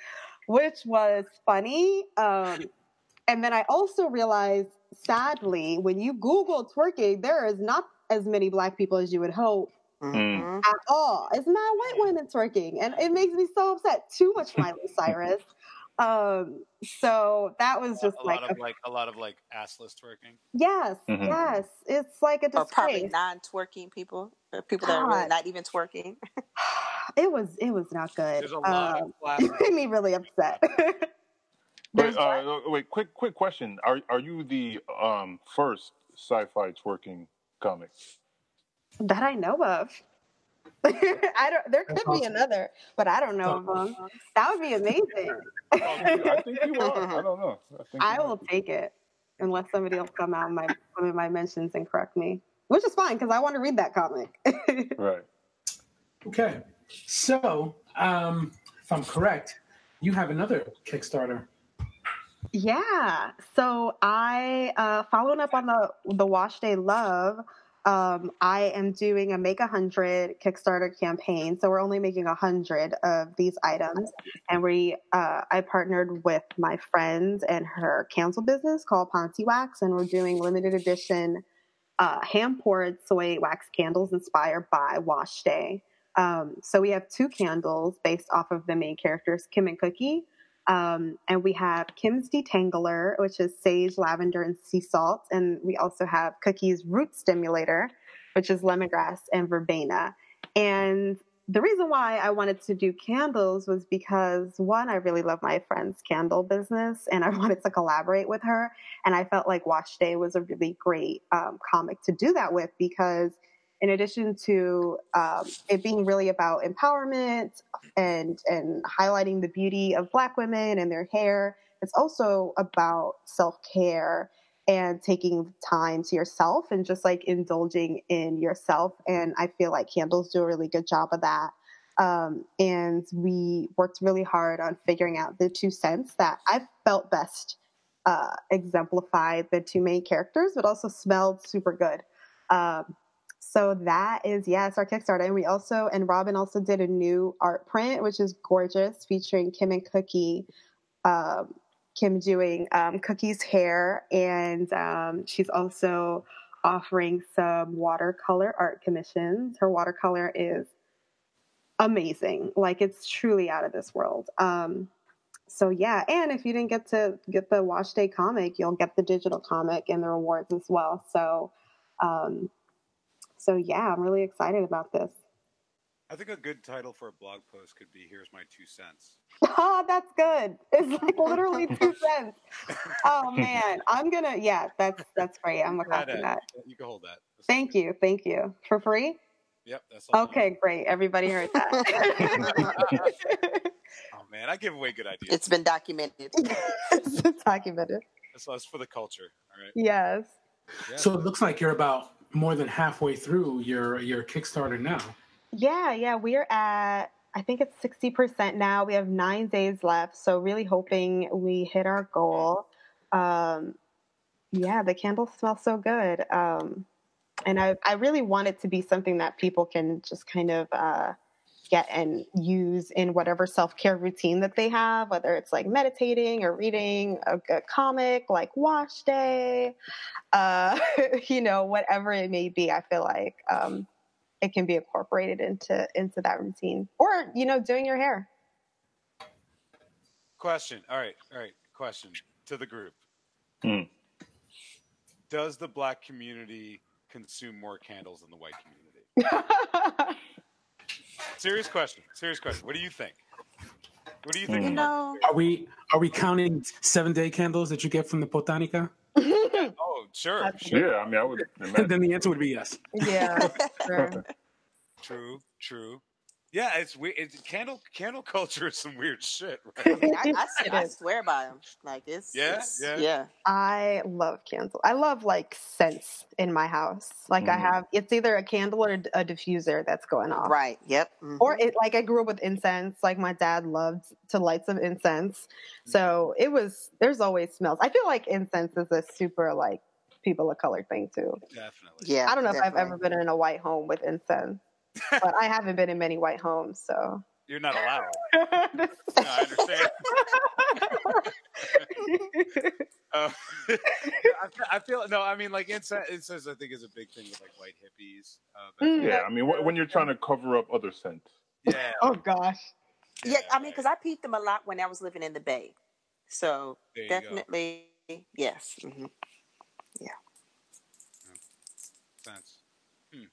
which was funny. Um, and then I also realized, sadly, when you Google twerking, there is not as many black people as you would hope mm-hmm. at all. It's not white women twerking, and it makes me so upset. Too much Miley Cyrus. Um, so that was just a like lot of a, like a lot of like assless twerking. Yes, mm-hmm. yes, it's like a disgrace. Or probably non-twerking people, or people God. that are really not even twerking. it was it was not good. There's a lot um, of it made me really upset. Wait, uh, wait, quick, quick question: Are are you the um, first sci-fi twerking comic? that I know of. I don't. There could be another, but I don't know of them. That would be amazing. I think you are. I don't know. I, I will take it unless somebody else come out in my one of my mentions and correct me, which is fine because I want to read that comic. right. Okay. So, um, if I'm correct, you have another Kickstarter. Yeah. So I uh, following up on the the Wash Day Love um, I am doing a Make a Hundred Kickstarter campaign. So we're only making a hundred of these items, and we uh, I partnered with my friend and her candle business called Ponzi Wax, and we're doing limited edition uh, hand poured soy wax candles inspired by Wash Day. Um, so we have two candles based off of the main characters, Kim and Cookie. Um, and we have Kim's Detangler, which is sage, lavender, and sea salt. And we also have Cookie's Root Stimulator, which is lemongrass and verbena. And the reason why I wanted to do candles was because one, I really love my friend's candle business and I wanted to collaborate with her. And I felt like Wash Day was a really great um, comic to do that with because in addition to um, it being really about empowerment and and highlighting the beauty of Black women and their hair, it's also about self care and taking time to yourself and just like indulging in yourself. And I feel like candles do a really good job of that. Um, and we worked really hard on figuring out the two scents that I felt best uh, exemplify the two main characters, but also smelled super good. Um, so that is yes, our Kickstarter. And we also and Robyn also did a new art print, which is gorgeous, featuring Kim and Cookie. Um, Kim doing um, Cookie's hair, and um, she's also offering some watercolor art commissions. Her watercolor is amazing, like it's truly out of this world. Um, so yeah, and if you didn't get to get the Wash Day comic, you'll get the digital comic and the rewards as well. So um, so yeah, I'm really excited about this. I think a good title for a blog post could be "Here's my two cents." Oh, that's good. It's like literally two cents. Oh man, I'm gonna. Yeah, that's that's great. I'm gonna copy that. You can hold that. That's thank you, thank you for free. Yep, that's okay. Great, everybody heard that. oh man, I give away good ideas. It's been documented. it's documented. That's us for the culture. All right. Yes. Yeah. So it looks like you're about more than halfway through your your Kickstarter now. Yeah, yeah, we're at I think it's sixty percent now. We have nine days left, so really hoping we hit our goal. Um, yeah, the candles smell so good, um, and I I really want it to be something that people can just kind of. Uh, get and use in whatever self care routine that they have, whether it's like meditating or reading a, a comic like Wash Day, uh, you know, whatever it may be. I feel like um, it can be incorporated into into that routine, or you know, doing your hair. Question. All right. All right. Question to the group. Hmm. Does the black community consume more candles than the white community? serious question. Serious question. What do you think? What do you think? Hmm. You know, Are we are we counting seven day candles that you get from the Botanica? Oh, sure. sure. Yeah, I mean, I would. Then the answer would be yes. Yeah. sure. True. True. Yeah, it's weird. It's, candle candle culture is some weird shit. Right? I, I, It I swear by them. Like it's Yeah? it's- Yeah? yeah. I love candles. I love like scents in my house. Like I Mhm. have, it's either a candle or a diffuser that's going off. Right. Yep. mhm. Or it, like I grew up with incense. Like my dad loved to light some incense, so it was. There's always smells. I feel like incense is a super like people of color thing too. Definitely. yeah. I don't know if I've ever been in a white home with incense, but I haven't been in many white homes. So You're not allowed. No, I understand. Uh, I, feel, no. I mean, like incense, incense. I think is a big thing with like white hippies. Uh, Mm. Yeah, I mean, when you're trying to cover up other scents. yeah. oh gosh, Yeah, I mean, because I peeped them a lot when I was living in the Bay. So There you go. definitely, yes. hmm sense. Hmm.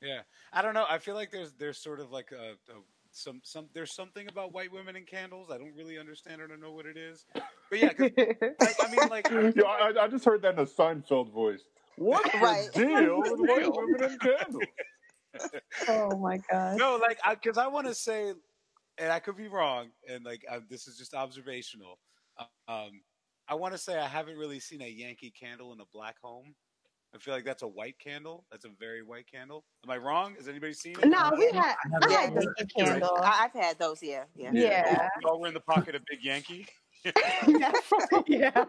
Yeah, I don't know. I feel like there's there's sort of like a, a some some there's something about white women and candles. I don't really understand or don't know what it is. But yeah, like, I mean, like Yo, I, I just heard that in a Seinfeld voice. What's Right. the deal with white women and candles? oh my god! no, like because I, want to say, and I could be wrong, and like uh, this is just observational. Um, I want to say I haven't really seen a Yankee candle in a black home. I feel like that's a white candle. That's a very white candle. Am I wrong? Has anybody seen it? No, we had. I Yeah, had the candle. I, I've had those. Yeah, yeah. Yeah. Oh, we're in the pocket of Big Yankee. yeah.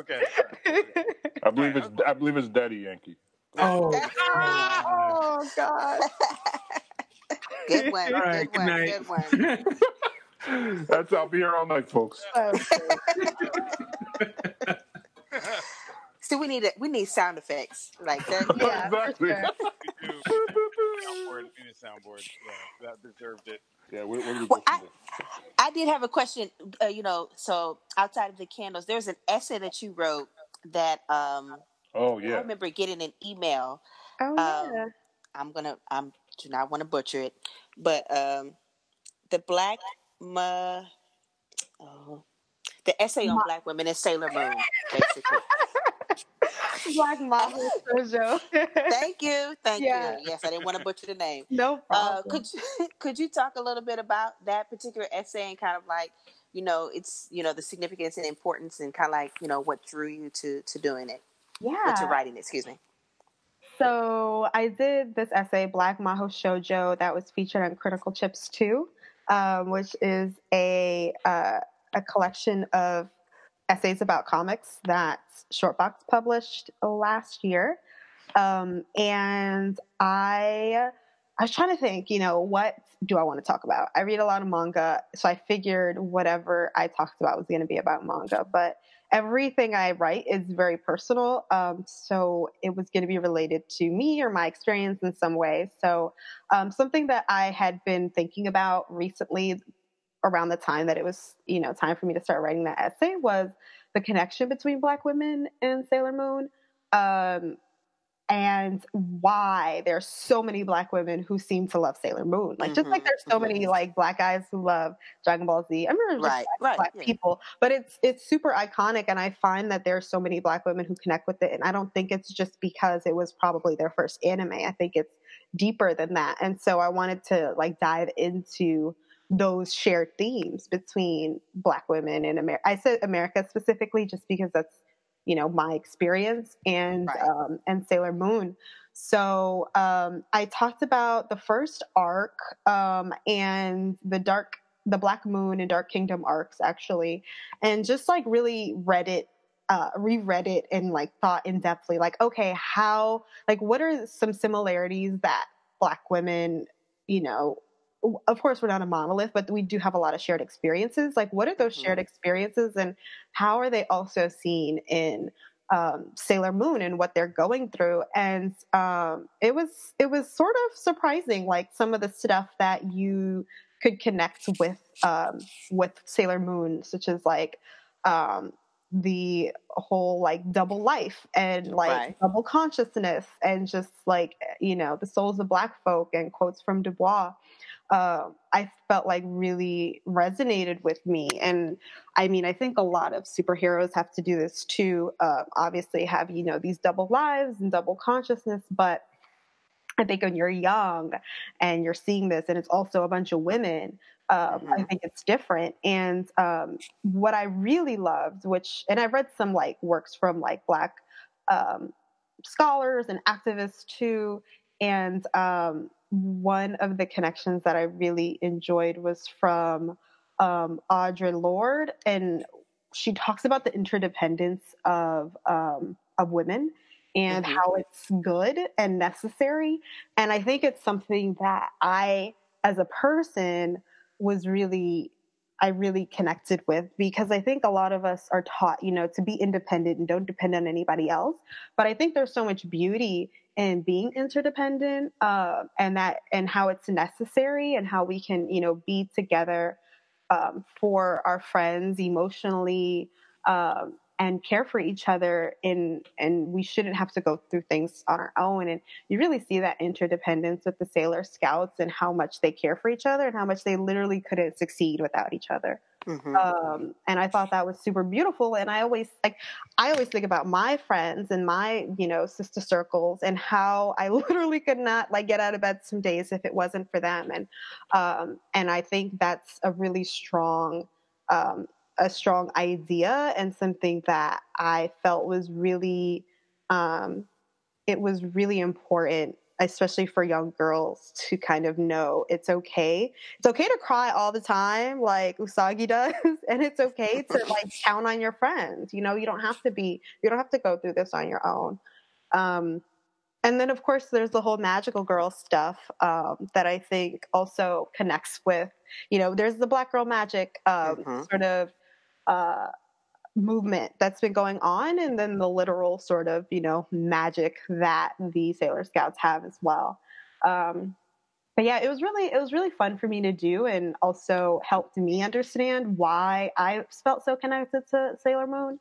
Okay. all right. I believe it's I believe it's Daddy Yankee. Oh, Oh God. Good one. all right. good Good one. night. Good one. That's I'll be here all night, folks. Oh, See, we need it. We need sound effects like that. yeah, for exactly. sure. We soundboard, we need a soundboard. Yeah, that deserved it. Yeah, where, where do we Well, go I, from? I did have a question. Uh, you know, so outside of the candles, there's an essay that you wrote that um, Oh yeah. I remember getting an email. Oh Um, yeah. I'm gonna. I'm do not want to butcher it, but um, the black ma, oh, the essay on black women is Sailor Moon, basically. Black Mahou Shoujo. Thank you, thank Yeah. you. Yes, I didn't want to butcher the name. no Uh, problem. could you, could you talk a little bit about that particular essay and kind of like you know it's you know the significance and importance and kind of like you know what drew you to to doing it or to writing it? Excuse me. So I did this essay, Black Mahou Shoujo, that was featured on Critical Chips 2, um, which is a uh, a collection of essays about comics that Shortbox published last year. Um, and I I was trying to think, you know, what do I want to talk about? I read a lot of manga, so I figured whatever I talked about was going to be about manga. But everything I write is very personal, um, so it was going to be related to me or my experience in some way. So um, something that I had been thinking about recently, around the time that it was, you know, time for me to start writing that essay, was the connection between Black women and Sailor Moon. Um, and why there's so many black women who seem to love Sailor Moon. Like just like Mhm, there's so many like black guys who love Dragon Ball Z. I remember just Right, black, right, black yeah. people, but it's it's super iconic, and I find that there's so many black women who connect with it. And I don't think it's just because it was probably their first anime. I think it's deeper than that. And so I wanted to like dive into those shared themes between black women and America. I said America specifically just because that's you know my experience and Right. um, and Sailor Moon. So um, I talked about the first arc um, and the dark, the Black Moon and Dark Kingdom arcs actually, and just like really read it, uh, reread it and like thought in depthly, like okay, how, like what are some similarities that Black women, you know. Of course, we're not a monolith, but we do have a lot of shared experiences. Like, what are those Mhm. shared experiences, and how are they also seen in um, Sailor Moon and what they're going through, and um, it was it was sort of surprising, like some of the stuff that you could connect with um, with Sailor Moon, such as like um, the whole like double life and like Right. double consciousness and just like you know the souls of black folk and quotes from Du Bois. Uh, I felt like really resonated with me, and I mean, I think a lot of superheroes have to do this too. Uh, obviously, have you know these double lives and double consciousness, but I think when you're young and you're seeing this, and it's also a bunch of women, um, I think it's different. And um, what I really loved, which, and I've read some like works from like Black um, scholars and activists too. And um, one of the connections that I really enjoyed was from um, Audre Lorde, and she talks about the interdependence of um, of women and Mhm. how it's good and necessary. And I think it's something that I, as a person, was really I really connected with because I think a lot of us are taught, you know, to be independent and don't depend on anybody else. But I think there's so much beauty in being interdependent, uh, and that and how it's necessary and how we can, you know, be together um, for our friends emotionally um, and care for each other. And and we shouldn't have to go through things on our own. And you really see that interdependence with the Sailor Scouts and how much they care for each other and how much they literally couldn't succeed without each other. Mhm. Um, and I thought that was super beautiful. And I always like, I always think about my friends and my, you know, sister circles and how I literally could not like get out of bed some days if it wasn't for them. And, um, and I think that's a really strong, um, a strong idea and something that I felt was really, um, it was really important, especially for young girls to kind of know it's okay. It's okay to cry all the time, like Usagi does, and it's okay to like count on your friends. You know, you don't have to be, you don't have to go through this on your own. Um, and then, of course, there's the whole magical girl stuff um, that I think also connects with, you know, there's the black girl magic um, Mhm. sort of uh, movement that's been going on, and then the literal sort of, you know, magic that the Sailor Scouts have as well. Um, but yeah, it was really it was really fun for me to do, and also helped me understand why I felt so connected to Sailor Moon,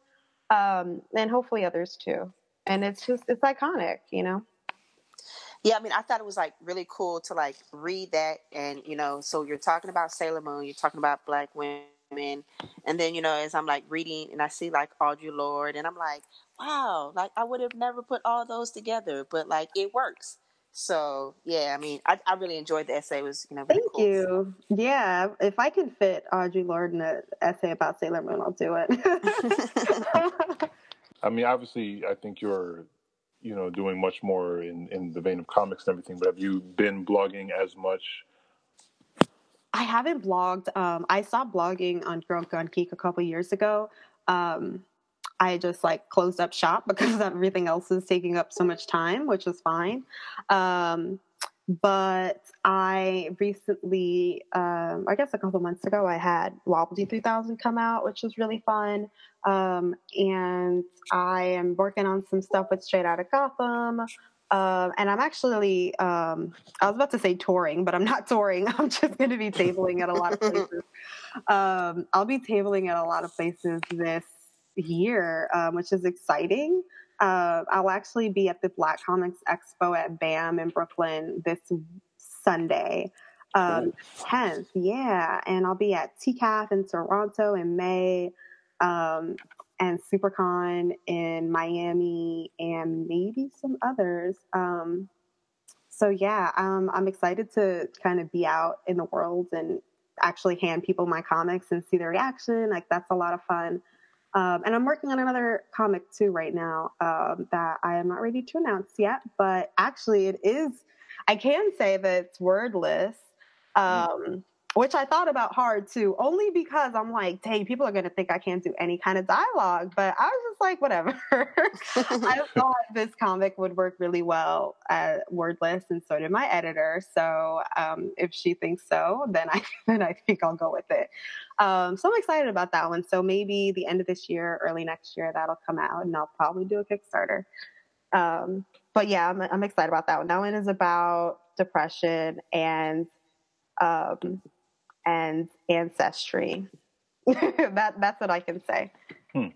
um, and hopefully others too. And it's just it's iconic, you know. Yeah, I mean, I thought it was like really cool to like read that, and you know, so you're talking about Sailor Moon, you're talking about black women, and then you know, as I'm like reading and I see like Audre Lorde, and I'm like, wow, like I would have never put all those together, but like it works. So yeah, I mean, I, I really enjoyed the essay. It was you know really Thank cool. you. Yeah, if I can fit Audre Lorde in an essay about Sailor Moon, I'll do it. I mean, obviously, I think you're, you know, doing much more in, in the vein of comics and everything. But have you been blogging as much? I haven't blogged. Um, I stopped blogging on Girl Gone Geek a couple years ago. Um, I just like closed up shop because everything else is taking up so much time, which is fine. Um, but I recently, um, I guess a couple months ago, I had Wobbledy 3000 come out, which was really fun. Um, and I am working on some stuff with Straight Outta Gotham. Um, and I'm actually, um, I was about to say touring, but I'm not touring. I'm just going to be tabling at a lot of places. Um, I'll be tabling at a lot of places this year, um, which is exciting. Uh, I'll actually be at the Black Comics Expo at BAM in Brooklyn this Sunday, um, 10th. Yeah. And I'll be at TCAF in Toronto in May. Um, and SuperCon in Miami and maybe some others. Um, so yeah, um, I'm excited to kind of be out in the world and actually hand people my comics and see their reaction. Like that's a lot of fun. Um, and I'm working on another comic too right now um, that I am not ready to announce yet. But actually, it is. I can say that it's wordless, um, which I thought about hard too, only because I'm like, dang, people are going to think I can't do any kind of dialogue. But I was just like, whatever. I thought this comic would work really well at wordless, and so did my editor. So um, if she thinks so, then I then I think I'll go with it. Um, so I'm excited about that one. So maybe the end of this year, early next year, that'll come out, and I'll probably do a Kickstarter. Um, but yeah, I'm, I'm excited about that one. That one is about depression and um, and ancestry. that that's what I can say. Hmm.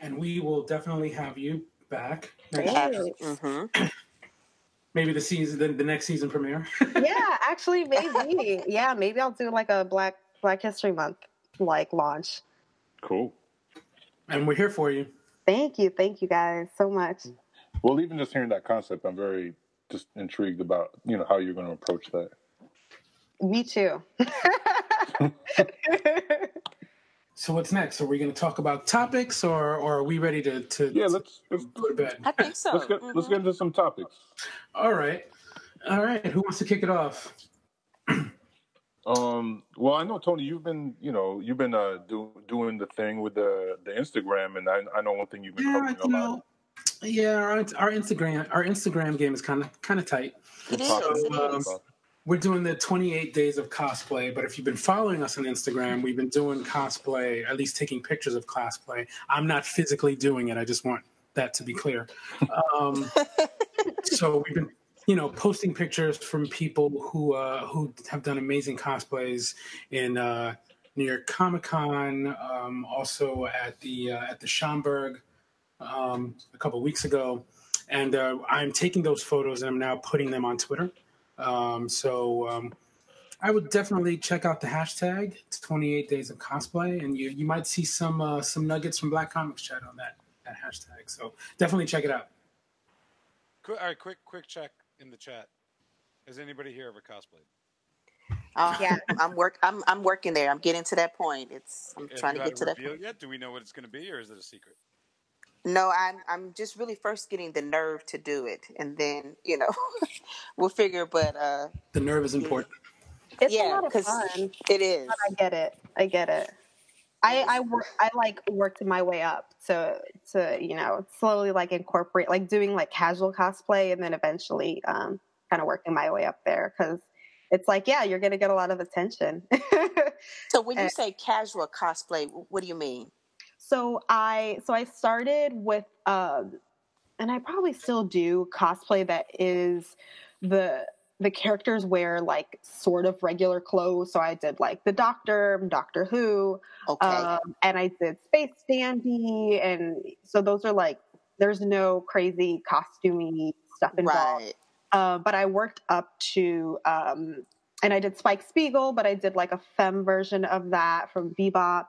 And we will definitely have you back next year. Mm-hmm. Maybe the season, the, the next season premiere. yeah, actually, maybe. yeah, maybe I'll do like a Black Black History Month like launch. Cool. and we're here for you. Thank you, thank you guys so much. Well, even just hearing that concept, I'm very just intrigued about you know how you're going to approach that. Me too. So what's next? Are we going to talk about topics, or, or are we ready to to Yeah, let's let's, go to bed? I think so. let's get let's get into some topics. All right, all right. Who wants to kick it off? Um, well, I know Tony, you've been you know you've been uh do, doing the thing with the the Instagram, and I I know one thing you've been Yeah, covering a lot. yeah. Our, our Instagram our Instagram game is kind of kind of tight. It is. Talk It about- is. We're doing the 28 days of cosplay, but if you've been following us on Instagram, we've been doing cosplay, at least taking pictures of cosplay. I'm not physically doing it. I just want that to be clear. Um, so we've been, you know, posting pictures from people who uh, who have done amazing cosplays in uh, New York Comic Con, um, also at the uh, at the Schomburg um, a couple weeks ago, and uh, I'm taking those photos and I'm now putting them on Twitter. Um, so um, I would definitely check out the hashtag. It's 28 days of cosplay, and you you might see some uh, some nuggets from Black Comics Chat on that that hashtag. So definitely check it out. Quick, all right, quick, quick check in the chat. Has anybody here ever cosplayed? Uh, yeah, I'm work. I'm I'm working there. I'm getting to that point. It's I'm Have trying to get to that. reveal Point. yet? Do we know what it's going to be, or is it a secret? No, I'm I'm just really first getting the nerve to do it, and then you know we'll figure. But uh, The nerve is important. It's Yeah, a lot of 'cause fun. it is. But I get it. I get it. I I work. I like worked my way up to to you know slowly like incorporate like doing like casual cosplay and then eventually um kind of working my way up there because it's like yeah you're gonna get a lot of attention. So when you Uh, say casual cosplay, what do you mean? So I so I started with um and I probably still do cosplay that is the the characters wear like sort of regular clothes. So I did like the Doctor, Doctor Who, Okay. um, and I did Space Dandy, and so those are like there's no crazy costumey stuff involved. right. Uh, but I worked up to, um, and I did Spike Spiegel, but I did like a femme version of that from Bebop.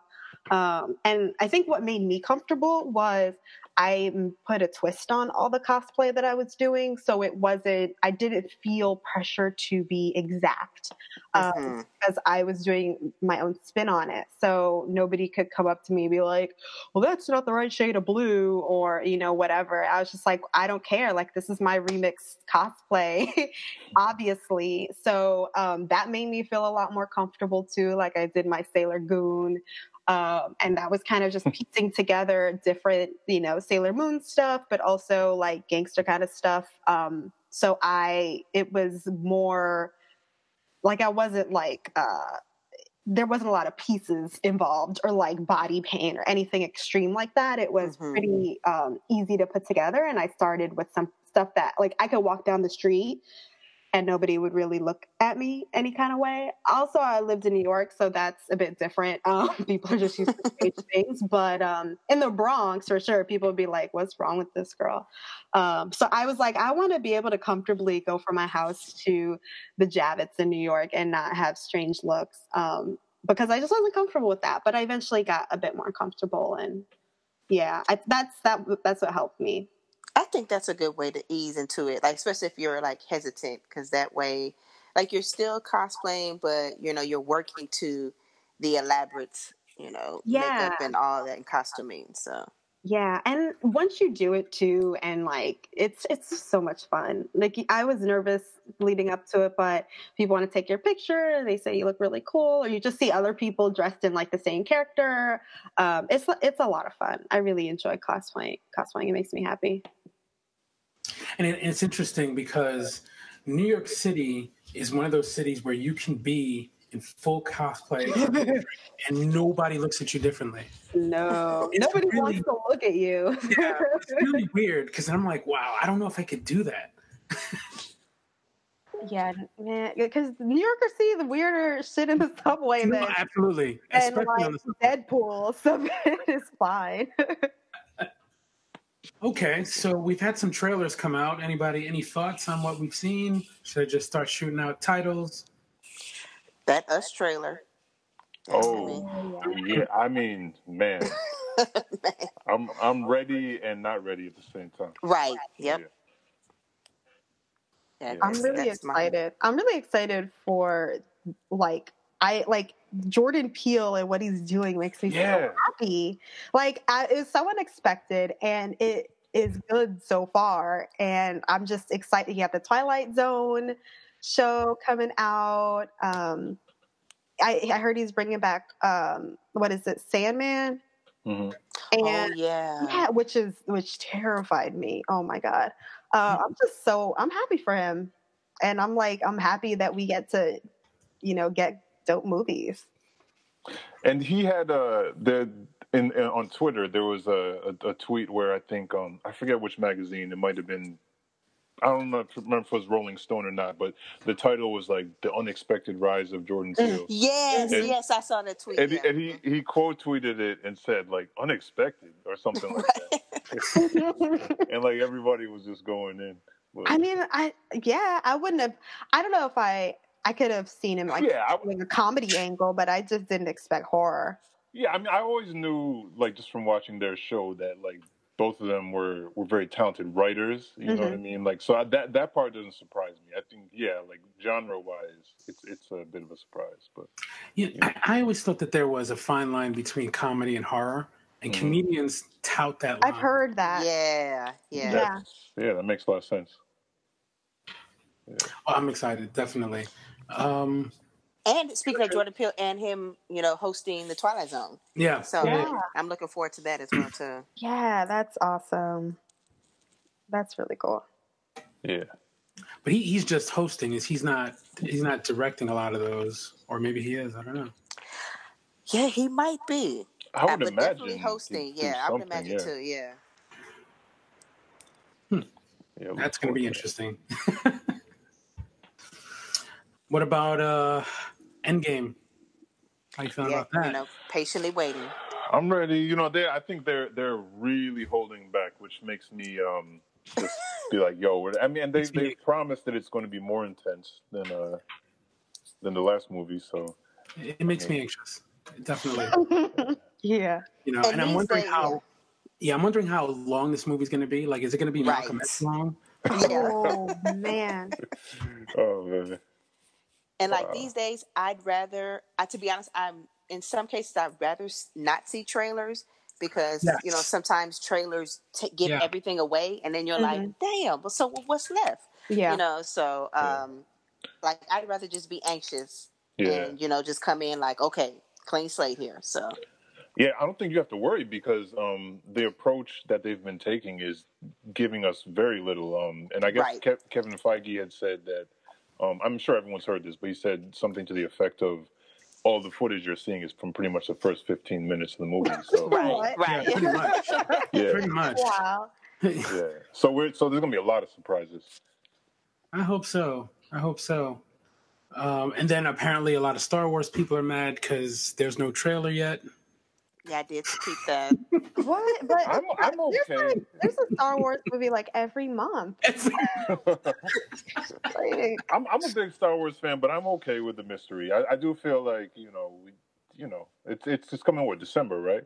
Um, and I think what made me comfortable was I put a twist on all the cosplay that I was doing. So it wasn't, I didn't feel pressure to be exact um, Mhm. because I was doing my own spin on it. So nobody could come up to me and be like, well, that's not the right shade of blue or, you know, whatever. I was just like, I don't care. Like, this is my remix cosplay, obviously. So um, that made me feel a lot more comfortable too. Like, I did my Sailor Goon. Um, and that was kind of just piecing together different, you know, Sailor Moon stuff, but also like gangster kind of stuff. Um, so I, it was more like I wasn't like, uh, there wasn't a lot of pieces involved or like body paint or anything extreme like that. It was Mhm. pretty um, easy to put together. And I started with some stuff that like I could walk down the street and nobody would really look at me any kind of way. Also, I lived in New York, so that's a bit different. Um, people are just used to stage things. But um, in the Bronx, for sure, people would be like, what's wrong with this girl? Um, so I was like, I want to be able to comfortably go from my house to the Javits in New York and not have strange looks um, because I just wasn't comfortable with that. But I eventually got a bit more comfortable, and yeah, I, that's that. That's what helped me. Think that's a good way to ease into it, like especially if you're like hesitant, because that way, like you're still cosplaying, but you know you're working to the elaborate, you know, Yeah. makeup and all that and costuming. So Yeah, and once you do it too, and like it's it's so much fun. Like I was nervous leading up to it, but people want to take your picture. They say you look really cool, or you just see other people dressed in like the same character. Um, it's it's a lot of fun. I really enjoy cosplaying. Cosplaying it makes me happy. And it, it's interesting because New York City is one of those cities where you can be in full cosplay and nobody looks at you differently. No, It's nobody really- wants to look at you. Yeah, it's really weird because I'm like, wow, I don't know if I could do that. Yeah, man, because New Yorkers see the weirder shit in the subway No, than absolutely. and Especially on like the Deadpool, so it's fine. Okay, so we've had some trailers come out. Anybody, any thoughts on what we've seen? Should I just start shooting out titles? That us trailer. Oh, yeah. I mean, man, I'm I'm ready and not ready at the same time. Right. Yep. Yeah. That- I'm really that's my- excited. I'm really excited for like I like Jordan Peele and what he's doing makes me Yeah. so happy. Like I, it was so unexpected, and it is good so far. And I'm just excited. He had the Twilight Zone show coming out. Um, I, I heard he's bringing back um, what is it, Candyman? hmm Oh And yeah. yeah, which is which terrified me. Oh my god. Uh, I'm just so I'm happy for him, and I'm like I'm happy that we get to, you know, get dope movies. And he had uh the in, in on Twitter there was a, a, a tweet where I think um I forget which magazine it might have been I don't know if, remember if it was Rolling Stone or not, but the title was like the unexpected rise of Jordan Peele. Yes, And- yes, I saw that tweet. And, yeah. he, and he he quote tweeted it and said like unexpected or something like that, and like everybody was just going in. But- I mean, I yeah, I wouldn't have. I don't know if I I could have seen him like Yeah, I- doing a comedy angle, but I just didn't expect horror. Yeah, I mean, I always knew, like, just from watching their show, that like both of them were were very talented writers. You know what I Mhm. mean? Like, so I, that that part doesn't surprise me. I think, yeah, like genre wise, it's it's a bit of a surprise. But Yeah, I, I always thought that there was a fine line between comedy and horror, and Mhm. comedians tout that line. I've heard that. yeah, yeah. Yeah. yeah, that makes a lot of sense. Oh, I'm excited, definitely. Um, And speaking of Jordan Peele and him, you know, hosting the Twilight Zone. yeah, So Yeah. I'm looking forward to that as well too. Yeah, that's awesome. That's really cool. Yeah, but he, he's just hosting. Is he's not he's not directing a lot of those, or maybe he is. I don't know. Yeah, he might be. I would Uh, but imagine definitely hosting. Yeah, I would imagine yeah. too. Yeah. Yeah, That's going to be interesting. what about uh Endgame? How you feeling yeah, about that? you know, patiently waiting. I'm ready. You know, they I think they're they're really holding back, which makes me um just be like, yo. we're- I mean, and they they promised that it's going to be more intense than uh than the last movie. So it, it makes me anxious. Definitely. yeah. You know, And and, I'm wondering days, how. Yeah, I'm wondering how long this movie's going to be. Like, is it going to be Right. Malcolm X long? Yeah. Oh man. oh man. And like Wow. these days, I'd rather, I, to be honest, I'm in some cases I'd rather not see trailers because you know sometimes trailers t- give Yeah. everything away, and then you're like, damn. But so what's left? Yeah. You know. So Yeah. um, like I'd rather just be anxious Yeah. and you know just come in like, okay, clean slate here. So Yeah, I don't think you have to worry because um, the approach that they've been taking is giving us very little. Um, and I guess Right. Kev- Kevin Feige had said that. Um, I'm sure everyone's heard this, but he said something to the effect of, "All the footage you're seeing is from pretty much the first 15 minutes of the movie." So right, What? Yeah, right. pretty much. yeah, Pretty much. Wow. yeah. So we're so there's gonna be a lot of surprises. I hope so. I hope so. Um, and then apparently a lot of Star Wars people are mad because there's no trailer yet. Yeah, I did keep that. What? But I'm I'm there's, okay. like, there's a Star Wars movie like every month. Like, I'm I'm a big Star Wars fan, but I'm okay with the mystery. I, I do feel like you know we, you know, it's it's just coming what December, right?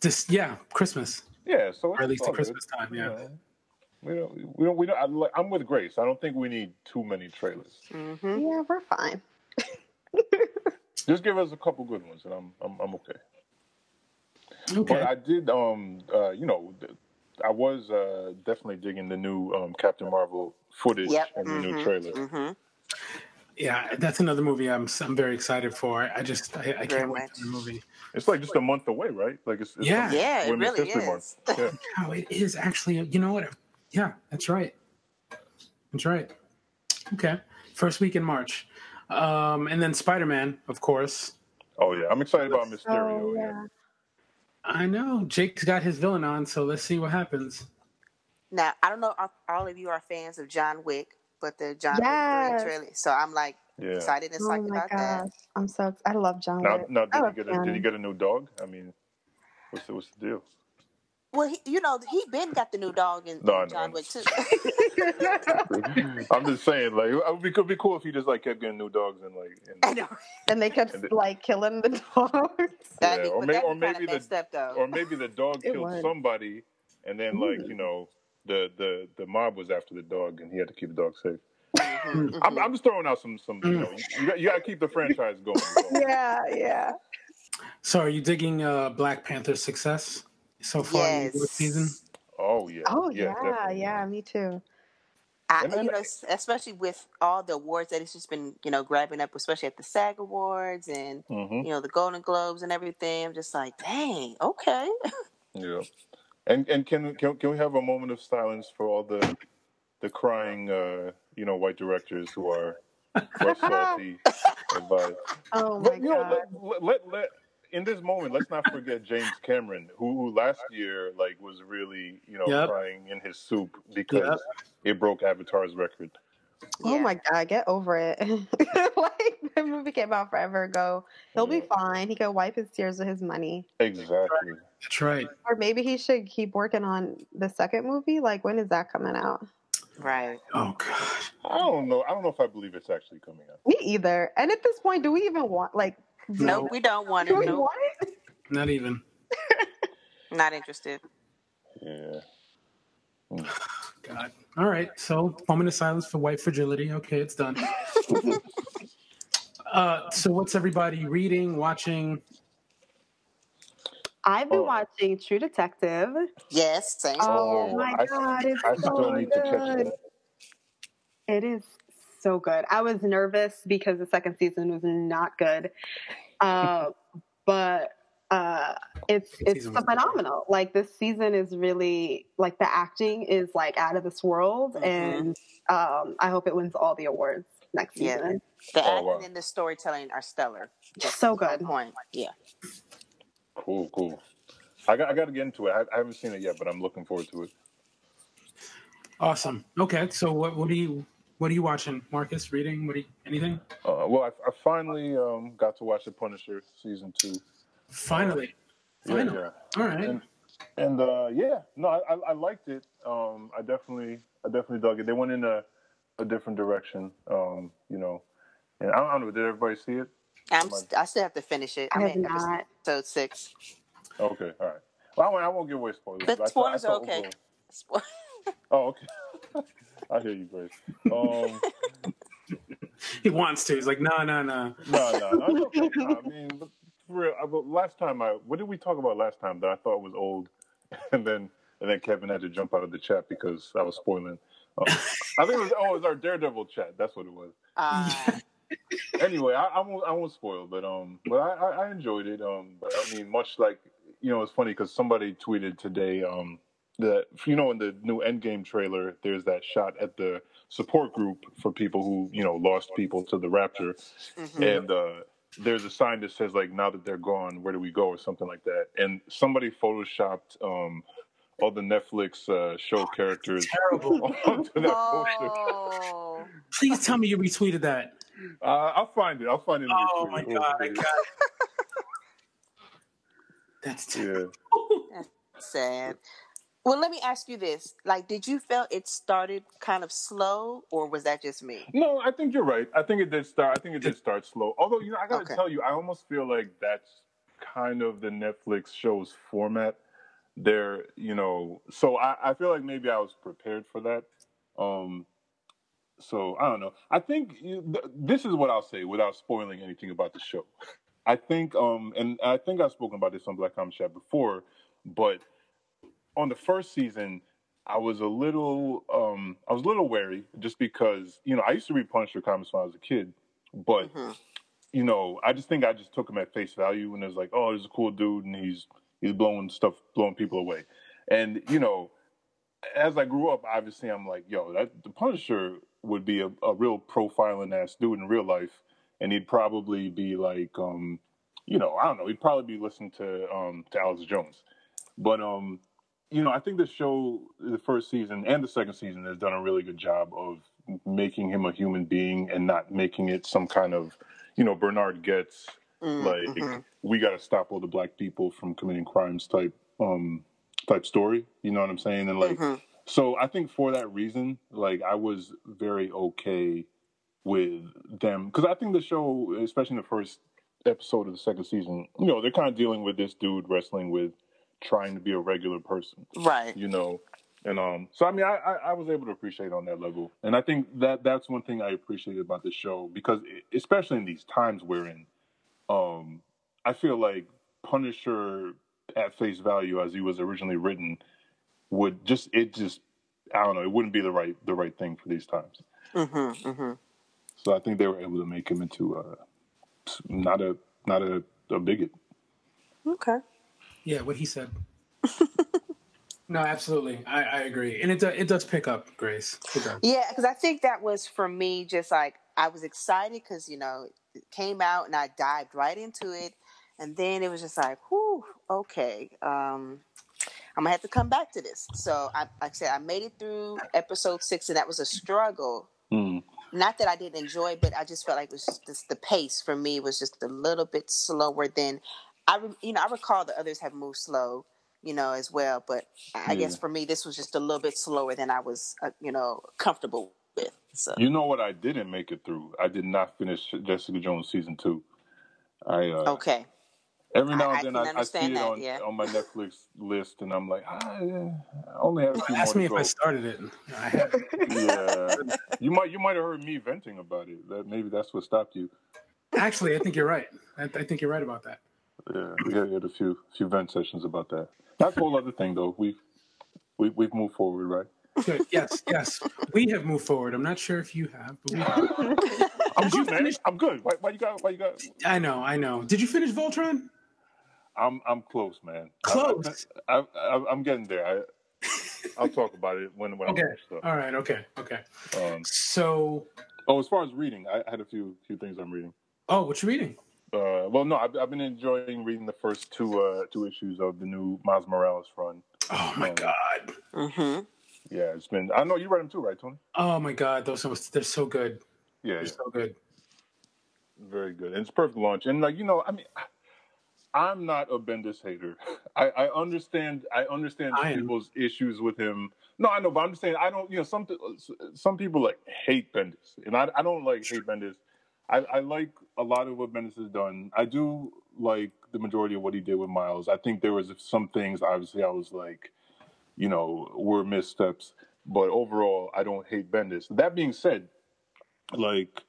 Just yeah, Christmas. Yeah, so Or at least all at good. Christmas time, yeah. You know, we don't, we don't, we don't. I, I'm with Grace. I don't think we need too many trailers. hmm yeah, we're fine. Just give us a couple good ones, and I'm I'm, I'm okay. Okay. But I did, um, uh, you know, I was uh, definitely digging the new um, Captain Marvel footage Yep. and the new mhm, trailer. mhm. yeah, that's another movie I'm I'm very excited for. I just I, I can't wait much. for the movie. It's like just a month away, right? Like it's, it's Yeah. Yeah, it really is. Month. Yeah. Oh, it is actually. You know what? Yeah, that's right. That's right. Okay, first week in March, um, and then Spider Man, of course. Oh yeah, I'm excited about Mysterio. Oh yeah. Yeah. I know Jake's got his villain on, so let's see what happens. Now I don't know if all of you are fans of John Wick, but the John Yes. Wick 3 trailer. So I'm like Yeah. excited and Oh psyched my about gosh, that. I'm so ex- I love John Now, Wick. now I did he love get a, did he get a new dog? I mean, what's the, what's the deal? Well, he, you know, he been got the new dog in, No, I in know. John Wick too. I'm just saying, like, it would be, could be cool if he just like kept getting new dogs and like, I and, know. and they kept And the- like killing the dogs. yeah, be, or, may, or maybe the messed up or maybe the dog It killed would. somebody, and then like you know the the the mob was after the dog, and he had to keep the dog safe. Mhm, I'm, mhm. I'm just throwing out some some you know you got, you got to keep the franchise going. so. yeah, yeah. So, are you digging uh, Black Panther's success so far in the season? Oh yeah. Oh yeah, yeah, definitely. yeah, me too. I, then- you know, especially with all the awards that it's just been, you know, grabbing up, especially at the SAG Awards and hmm you know the Golden Globes and everything. I'm just like, dang, okay. Yeah. And and can can can we have a moment of silence for all the the crying uh you know white directors who are who are salty about Oh my But you know, god. let, let, let in this moment, let's not forget James Cameron, who, who last year like was really you know Yep. crying in his soup because Yep. it broke Avatar's record. Oh Yeah. my god, get over it. like the movie came out forever ago. He'll be mm-hmm. fine. He can wipe his tears with his money. Exactly. That's right. Or maybe he should keep working on the second movie. Like when is that coming out? Right. Oh God. I don't know. I don't know if I believe it's actually coming out. Me either. And at this point, do we even want like No, No. we don't want it. we No, want it? Not even. not interested. Yeah. God. All right. So, moment of silence for white fragility. Okay, it's done. uh, so, what's everybody reading, watching? I've been Oh. watching True Detective. Yes, same. Oh, Oh, my I- god, it's I so still need to catch good. It is so good. I was nervous because the second season was not good, uh, but uh, it's it's season good. phenomenal. Like this season is really like the acting is like out of this world, Mhm. and um, I hope it wins all the awards next Yeah. season. The Oh, acting wow. and the storytelling are stellar. Just So good. Point. Yeah. Cool, cool. I got I got to get into it. I, I haven't seen it yet, but I'm looking forward to it. Awesome. Okay. So, what what are you what are you watching, Marcus? Reading? What? Are you, anything? Uh, well, I, I finally um, got to watch The Punisher season two. Finally. Yeah, Finally. yeah. All right. And, and uh, yeah, no, I, I, I liked it. Um, I definitely, I definitely dug it. They went in a, a different direction, um, you know. And I don't, I don't know, did everybody see it? I'm. I- st- I still have to finish it. I I'm have in not. episode six. Okay, all right. Well, I won't, I won't give away spoilers. The but I thought- spoilers I are thought okay. overall- Oh, okay. I hear you, Grace. Um, He wants to. He's like, no, no, no. no, no, no. Okay. I mean, but for real, I, but last time I, what did we talk about last time that I thought was old, and then and then Kevin had to jump out of the chat because I was spoiling. Um, I think it was oh, it was our Daredevil chat. That's what it was. Uh, anyway, I, I won't I won't spoil, but um, but I, I, I enjoyed it. Um, but I mean, much like you know, it's funny because somebody tweeted today um that you know in the new Endgame trailer, there's that shot at the support group for people who you know lost people to the Rapture, mhm. and uh, there's a sign that says like now that they're gone, where do we go or something like that, and somebody photoshopped um all the Netflix uh, show characters Terrible. onto that poster. Oh. Please tell me you retweeted that. Uh, I'll find it. I'll find it. in the Oh my tweet. god, I got it. That's terrible. Yeah. Sad. Well, let me ask you this: like, did you feel it started kind of slow, or was that just me? No, I think you're right. I think it did start. I think it did start slow. Although you know, I gotta Okay. tell you, I almost feel like that's kind of the Netflix show's format. They're, you know, so I, I feel like maybe I was prepared for that. Um, so I don't know. I think you, th- this is what I'll say without spoiling anything about the show. I think, um, and I think I've spoken about this on Black Comic Chat before, but on the first season, I was a little, um, I was a little wary just because, you know, I used to read Punisher comics when I was a kid, but Mhm. you know, I just think I just took him at face value and it was like, oh, he's a cool dude and he's he's blowing stuff, blowing people away, and you know, as I grew up, obviously I'm like, yo, that the Punisher would be a, a real profiling ass dude in real life, and he'd probably be like, um, you know, I don't know, he'd probably be listening to um to Alex Jones, but um, you know, I think the show, the first season and the second season, has done a really good job of making him a human being and not making it some kind of, you know, Bernhard Goetz Mm, like mhm. we got to stop all the black people from committing crimes type um type story. You know what I'm saying? And like, Mhm. so I think for that reason, like I was very okay with them because I think the show, especially in the first episode of the second season, you know, they're kind of dealing with this dude wrestling with trying to be a regular person, Right. you know. And um, so I mean, I, I, I was able to appreciate on that level, and I think that that's one thing I appreciated about the show because, especially in these times we're in, um, I feel like Punisher at face value as he was originally written would just it just I don't know it wouldn't be the right the right thing for these times. Mm-hmm, mm-hmm. So I think they were able to make him into uh, not a not a, a bigot. Okay. Yeah, what he said. no, absolutely, I, I agree, and it do, it does pick up, Grace. It. Yeah, because I think that was for me just like I was excited because you know it came out and I dived right into it, and then it was just like, whew, okay, um, I'm gonna have to come back to this. So I, like I said, I made it through episode six, and that was a struggle. Mm. Not that I didn't enjoy, it, but I just felt like it was just, just the pace for me was just a little bit slower than I, you know, I recall the others have moved slow, you know, as well. But I guess for me, this was just a little bit slower than I was, uh, you know, comfortable with. So You know what I didn't make it through? I did not finish Jessica Jones season two. I uh, okay, every now I- I and then can I, I see understand it on yeah. on my Netflix list, and I'm like, ah, yeah, I only have a few Ask more me to if go. I started it. Yeah, you might you might have heard me venting about it. That maybe that's what stopped you. Actually, I think you're right. I, I think you're right about that. Yeah, we had, we had a few few vent sessions about that. That's a whole other thing, though. We've we, we've moved forward, right? Good. Yes, yes. We have moved forward. I'm not sure if you have, but we have. I'm good, man. I'm good. Why, why you got? Why you got? I know, I know. Did you finish Voltron? I'm I'm close, man. Close. I, I, I'm getting there. I I'll talk about it when when Okay. I'm finished. All right. Okay. Okay. Um, So, oh, as far as reading, I had a few few things I'm reading. oh, what you reading? Uh, well, no, I've, I've been enjoying reading the first two uh, two issues of the new Miles Morales run. Oh my Um, god. mm-hmm. Yeah, it's been. I know you read them too, right, Tony? Oh my god. Those are they're so good. Yeah, They're yeah. so good. Very good. And it's perfect launch. And like you know, I mean, I'm not a Bendis hater. I, I understand. I understand I people's issues with him. No, I know, but I'm just saying I don't. You know, some some people like hate Bendis, and I I don't like hate Bendis. I, I like a lot of what Bendis has done. I do like the majority of what he did with Miles. I think there was some things. Obviously, I was like, you know, were missteps. But overall, I don't hate Bendis. That being said, like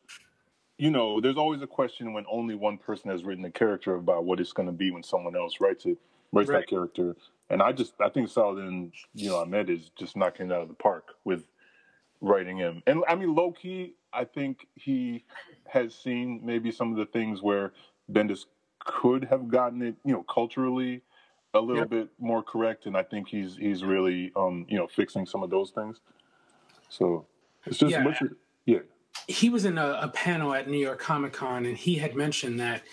you know, there's always a question when only one person has written a character about what it's going to be when someone else writes it, writes Right. that character. And I just, I think Saladin, you know, Ahmed is just knocking it out of the park with writing him. And I mean, low key, I think he has seen maybe some of the things where Bendis could have gotten it, you know, culturally a little Yep. bit more correct. And I think he's he's really, um, you know, fixing some of those things. So it's just, Yeah. your- yeah. he was in a, a panel at New York Comic Con, and he had mentioned that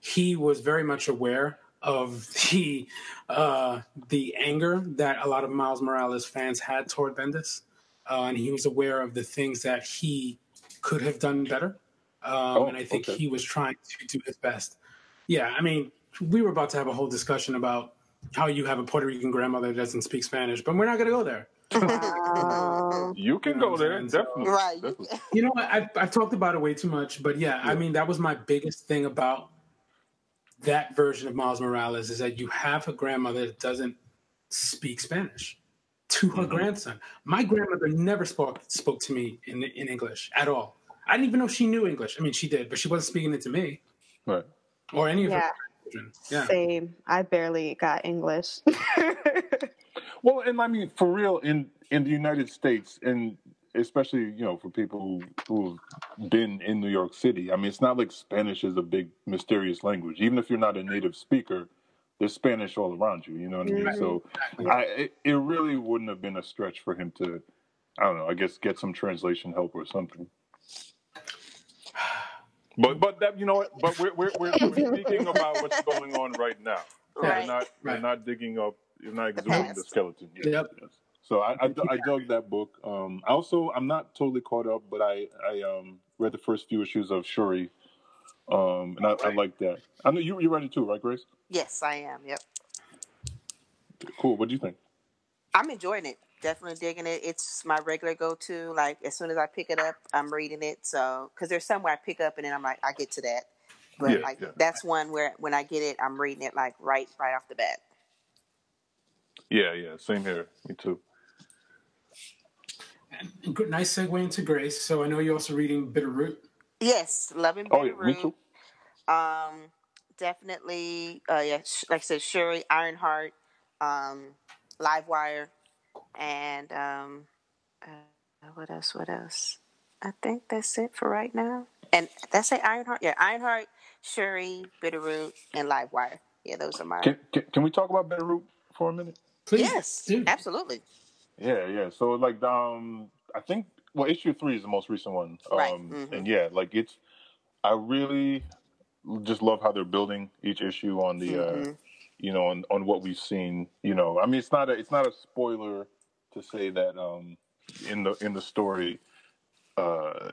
he was very much aware of the uh, the anger that a lot of Miles Morales fans had toward Bendis, uh, and he was aware of the things that he could have done better. Um, Oh, and I think okay. he was trying to do his best. Yeah, I mean, we were about to have a whole discussion about how you have a Puerto Rican grandmother that doesn't speak Spanish, but we're not going to go there. Wow. You can You know go there, saying? So- definitely. Right. you- definitely. You know what? I've, I've talked about it way too much, but yeah, I mean, that was my biggest thing about that version of Miles Morales is that you have a grandmother that doesn't speak Spanish to her Mm-hmm. grandson. My grandmother never spoke spoke to me in in English at all. I didn't even know she knew English. I mean, she did, but she wasn't speaking it to me Right. or any of Yeah. her children. Yeah. Same. I barely got English. Well, and I mean, for real, in in the United States, and especially you know for people who who've been in New York City, I mean, it's not like Spanish is a big mysterious language. Even if you're not a native speaker, there's Spanish all around you. You know what I mean? Mhm. So, I it, it really wouldn't have been a stretch for him to, I don't know, I guess get some translation help or something. But but that you know what? But we're we're we're, we're speaking about what's going on right now. We're Right. not we're Right. not digging up. You're not exhuming the past. skeleton. Yes, Yep. yes. So I, I, I dug that book. Um, I also I'm not totally caught up, but I I um read the first few issues of Shuri, um, and I, I like that. I know you you read it too, right, Grace? Yes, I am. Yep. Cool. What do you think? I'm enjoying it. Definitely digging it. It's my regular go-to. Like as soon as I pick it up, I'm reading it. So because there's some where I pick up and then I'm like, I get to that. But Yeah, like yeah. that's one where when I get it, I'm reading it like right right off the bat. Yeah, yeah. Same here. Me too. And good- nice segue into Grace. So I know you're also reading Bitterroot. Yes, loving Oh yeah, me too. Um, definitely. Uh, yeah, sh- like I said, Shuri, Ironheart, um, Livewire, and um, uh, what else? What else? I think that's it for right now. And that's it, Ironheart. Yeah, Ironheart, Shuri, Bitterroot, and Livewire. Yeah, those are mine. Can, can can we talk about Bitterroot for a minute? Please, yes, do. absolutely. Yeah, yeah. So like um I think well issue three is the most recent one. Um Right, mhm. and yeah, like it's I really just love how they're building each issue on the uh Mhm. you know, on, on what we've seen. You know, I mean it's not a it's not a spoiler to say that um in the in the story uh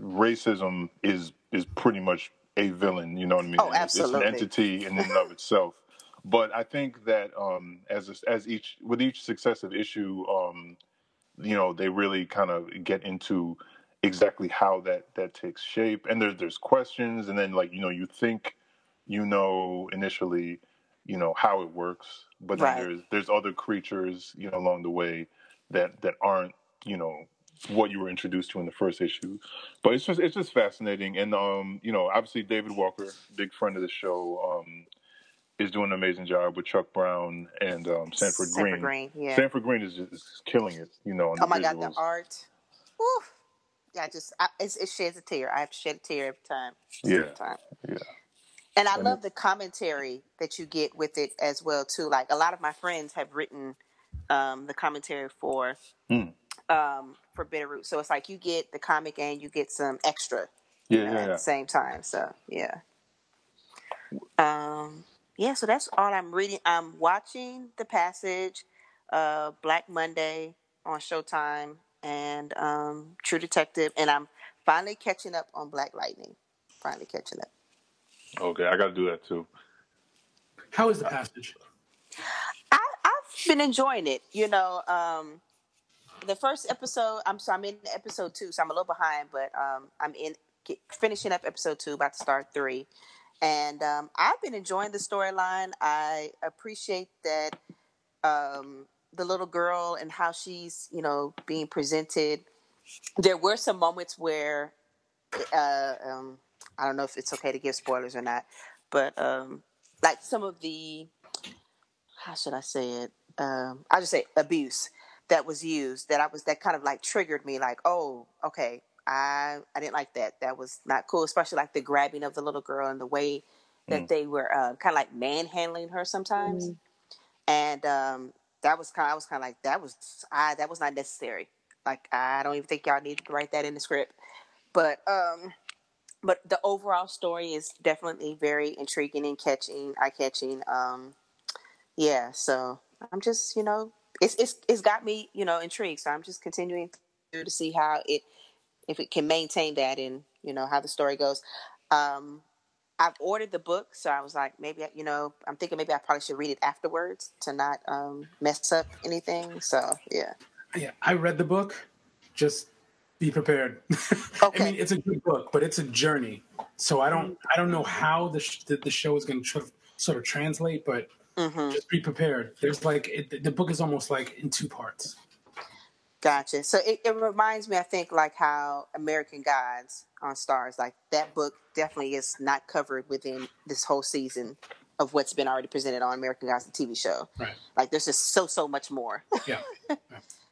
racism is is pretty much a villain, you know what I mean? Oh, it's- absolutely. It's an entity in and of itself. But I think that um, as as each with each successive issue, um, you know, they really kind of get into exactly how that that takes shape. And there's there's questions, and then like you know, you think you know initially, you know how it works, but then Right. there's there's other creatures, you know, along the way that that aren't you know what you were introduced to in the first issue. But it's just it's just fascinating, and um, you know, obviously David Walker, big friend of the show, um, is doing an amazing job with Chuck Brown and um, Sanford, Sanford Green. Green, yeah. Sanford Green is just is killing it, you know. Oh my god, the visuals. art. Woo. I just I, it sheds a tear. I have to shed a tear every time. Yeah. Every time. Yeah. And I And love the commentary that you get with it as well too. Like a lot of my friends have written um, the commentary for Hmm. um, for Bitterroot, so it's like you get the comic and you get some extra Yeah, you know, yeah, at yeah. the same time. So yeah, um, yeah. So that's all I'm reading. I'm watching The Passage, uh, Black Monday on Showtime, and um, True Detective, and I'm finally catching up on Black Lightning. Finally catching up. Okay, I got to do that too. How is the passage? I, I've been enjoying it. You know, um, the first episode. I'm so I'm in episode two, so I'm a little behind, but um, I'm in get, finishing up episode two, about to start three, and um, I've been enjoying the storyline. I appreciate that um, the little girl and how she's you know being presented. There were some moments where uh, um, I don't know if it's okay to give spoilers or not, but um, like some of the how should I say it? Um, I'll just say abuse that was used that I was that kind of like triggered me like, oh, okay, I I didn't like that. That was not cool, especially like the grabbing of the little girl and the way that Mm. they were uh, kind of like manhandling her sometimes. And um, that was kind. I was kind of like that was I that was not necessary. Like I don't even think y'all need to write that in the script. But um, but the overall story is definitely very intriguing and catching, eye catching. Um, yeah, so I'm just you know it's it's it's got me you know intrigued. So I'm just continuing to see how it if it can maintain that and you know how the story goes. Um, I've ordered the book, so I was like, maybe you know, I'm thinking maybe I probably should read it afterwards to not um, mess up anything. So yeah, Yeah, I read the book. Just be prepared. I mean, it's a good book, but it's a journey. So I don't, I don't know how the sh- the, the show is going to tr- sort of translate, but Mm-hmm. just be prepared. There's like it, the book is almost like in two parts. Gotcha. So it, it reminds me, I think, like how American Gods on Starz, like that book definitely is not covered within this whole season of what's been already presented on American Gods, the TV show. Right. Like there's just so, so much more. Yeah.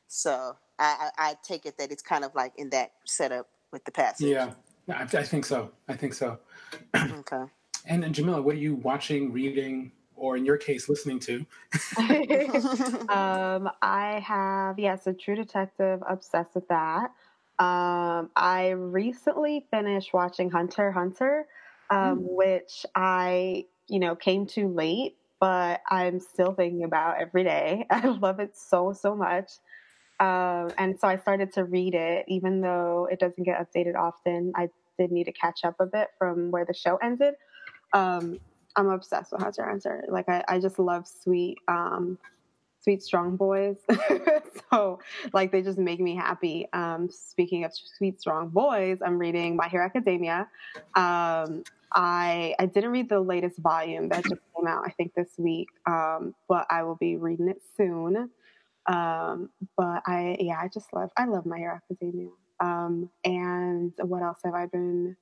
So I, I, I take it that it's kind of like in that setup with the passage. Yeah, I, I think so. I think so. okay. And, and Jamila, what are you watching, reading, or in your case, listening to? um, I have yes, a True Detective. Obsessed with that. Um, I recently finished watching Hunter Hunter, um, which I you know came to late but I'm still thinking about every day. I love it so so much. Um, and so I started to read it, even though it doesn't get updated often. I did need to catch up a bit from where the show ended. Um, I'm obsessed with Hunter Answer. Like I, I just love sweet, um, sweet strong boys. so like they just make me happy. Um, speaking of sweet strong boys, I'm reading My Hero Academia. Um, I I didn't read the latest volume that just came out. I think this week, um, but I will be reading it soon. Um, but I yeah, I just love I love My Hero Academia. Um, and what else have I been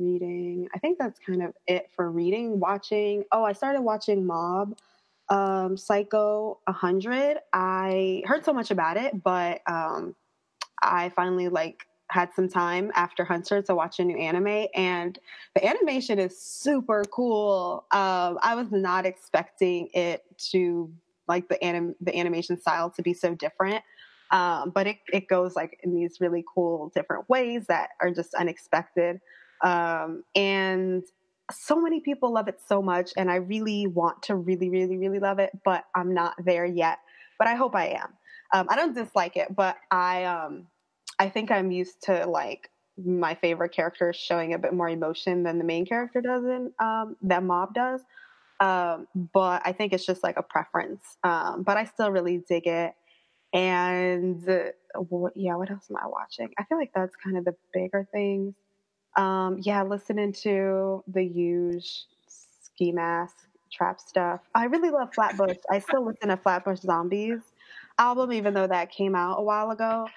reading? I think that's kind of it for reading. Watching. Oh, I started watching Mob um, Psycho 100. I heard so much about it, but um, I finally like had some time after Hunter to watch a new anime, and the animation is super cool. Um, I was not expecting it to like the anim- the animation style to be so different. Um, but it, it goes like in these really cool different ways that are just unexpected. Um, and so many people love it so much and i really want to really really really love it but i'm not there yet. But i hope i am. Um, i don't dislike it but i um i think i'm used to like my favorite character showing a bit more emotion than the main character does in um that mob does. Um but i think it's just like a preference. Um but i still really dig it. And uh, what, yeah what else am i watching? I feel like that's kind of the bigger things um, yeah, listening to the huge ski mask trap stuff. I really love Flatbush. I still listen to Flatbush Zombies album, even though that came out a while ago.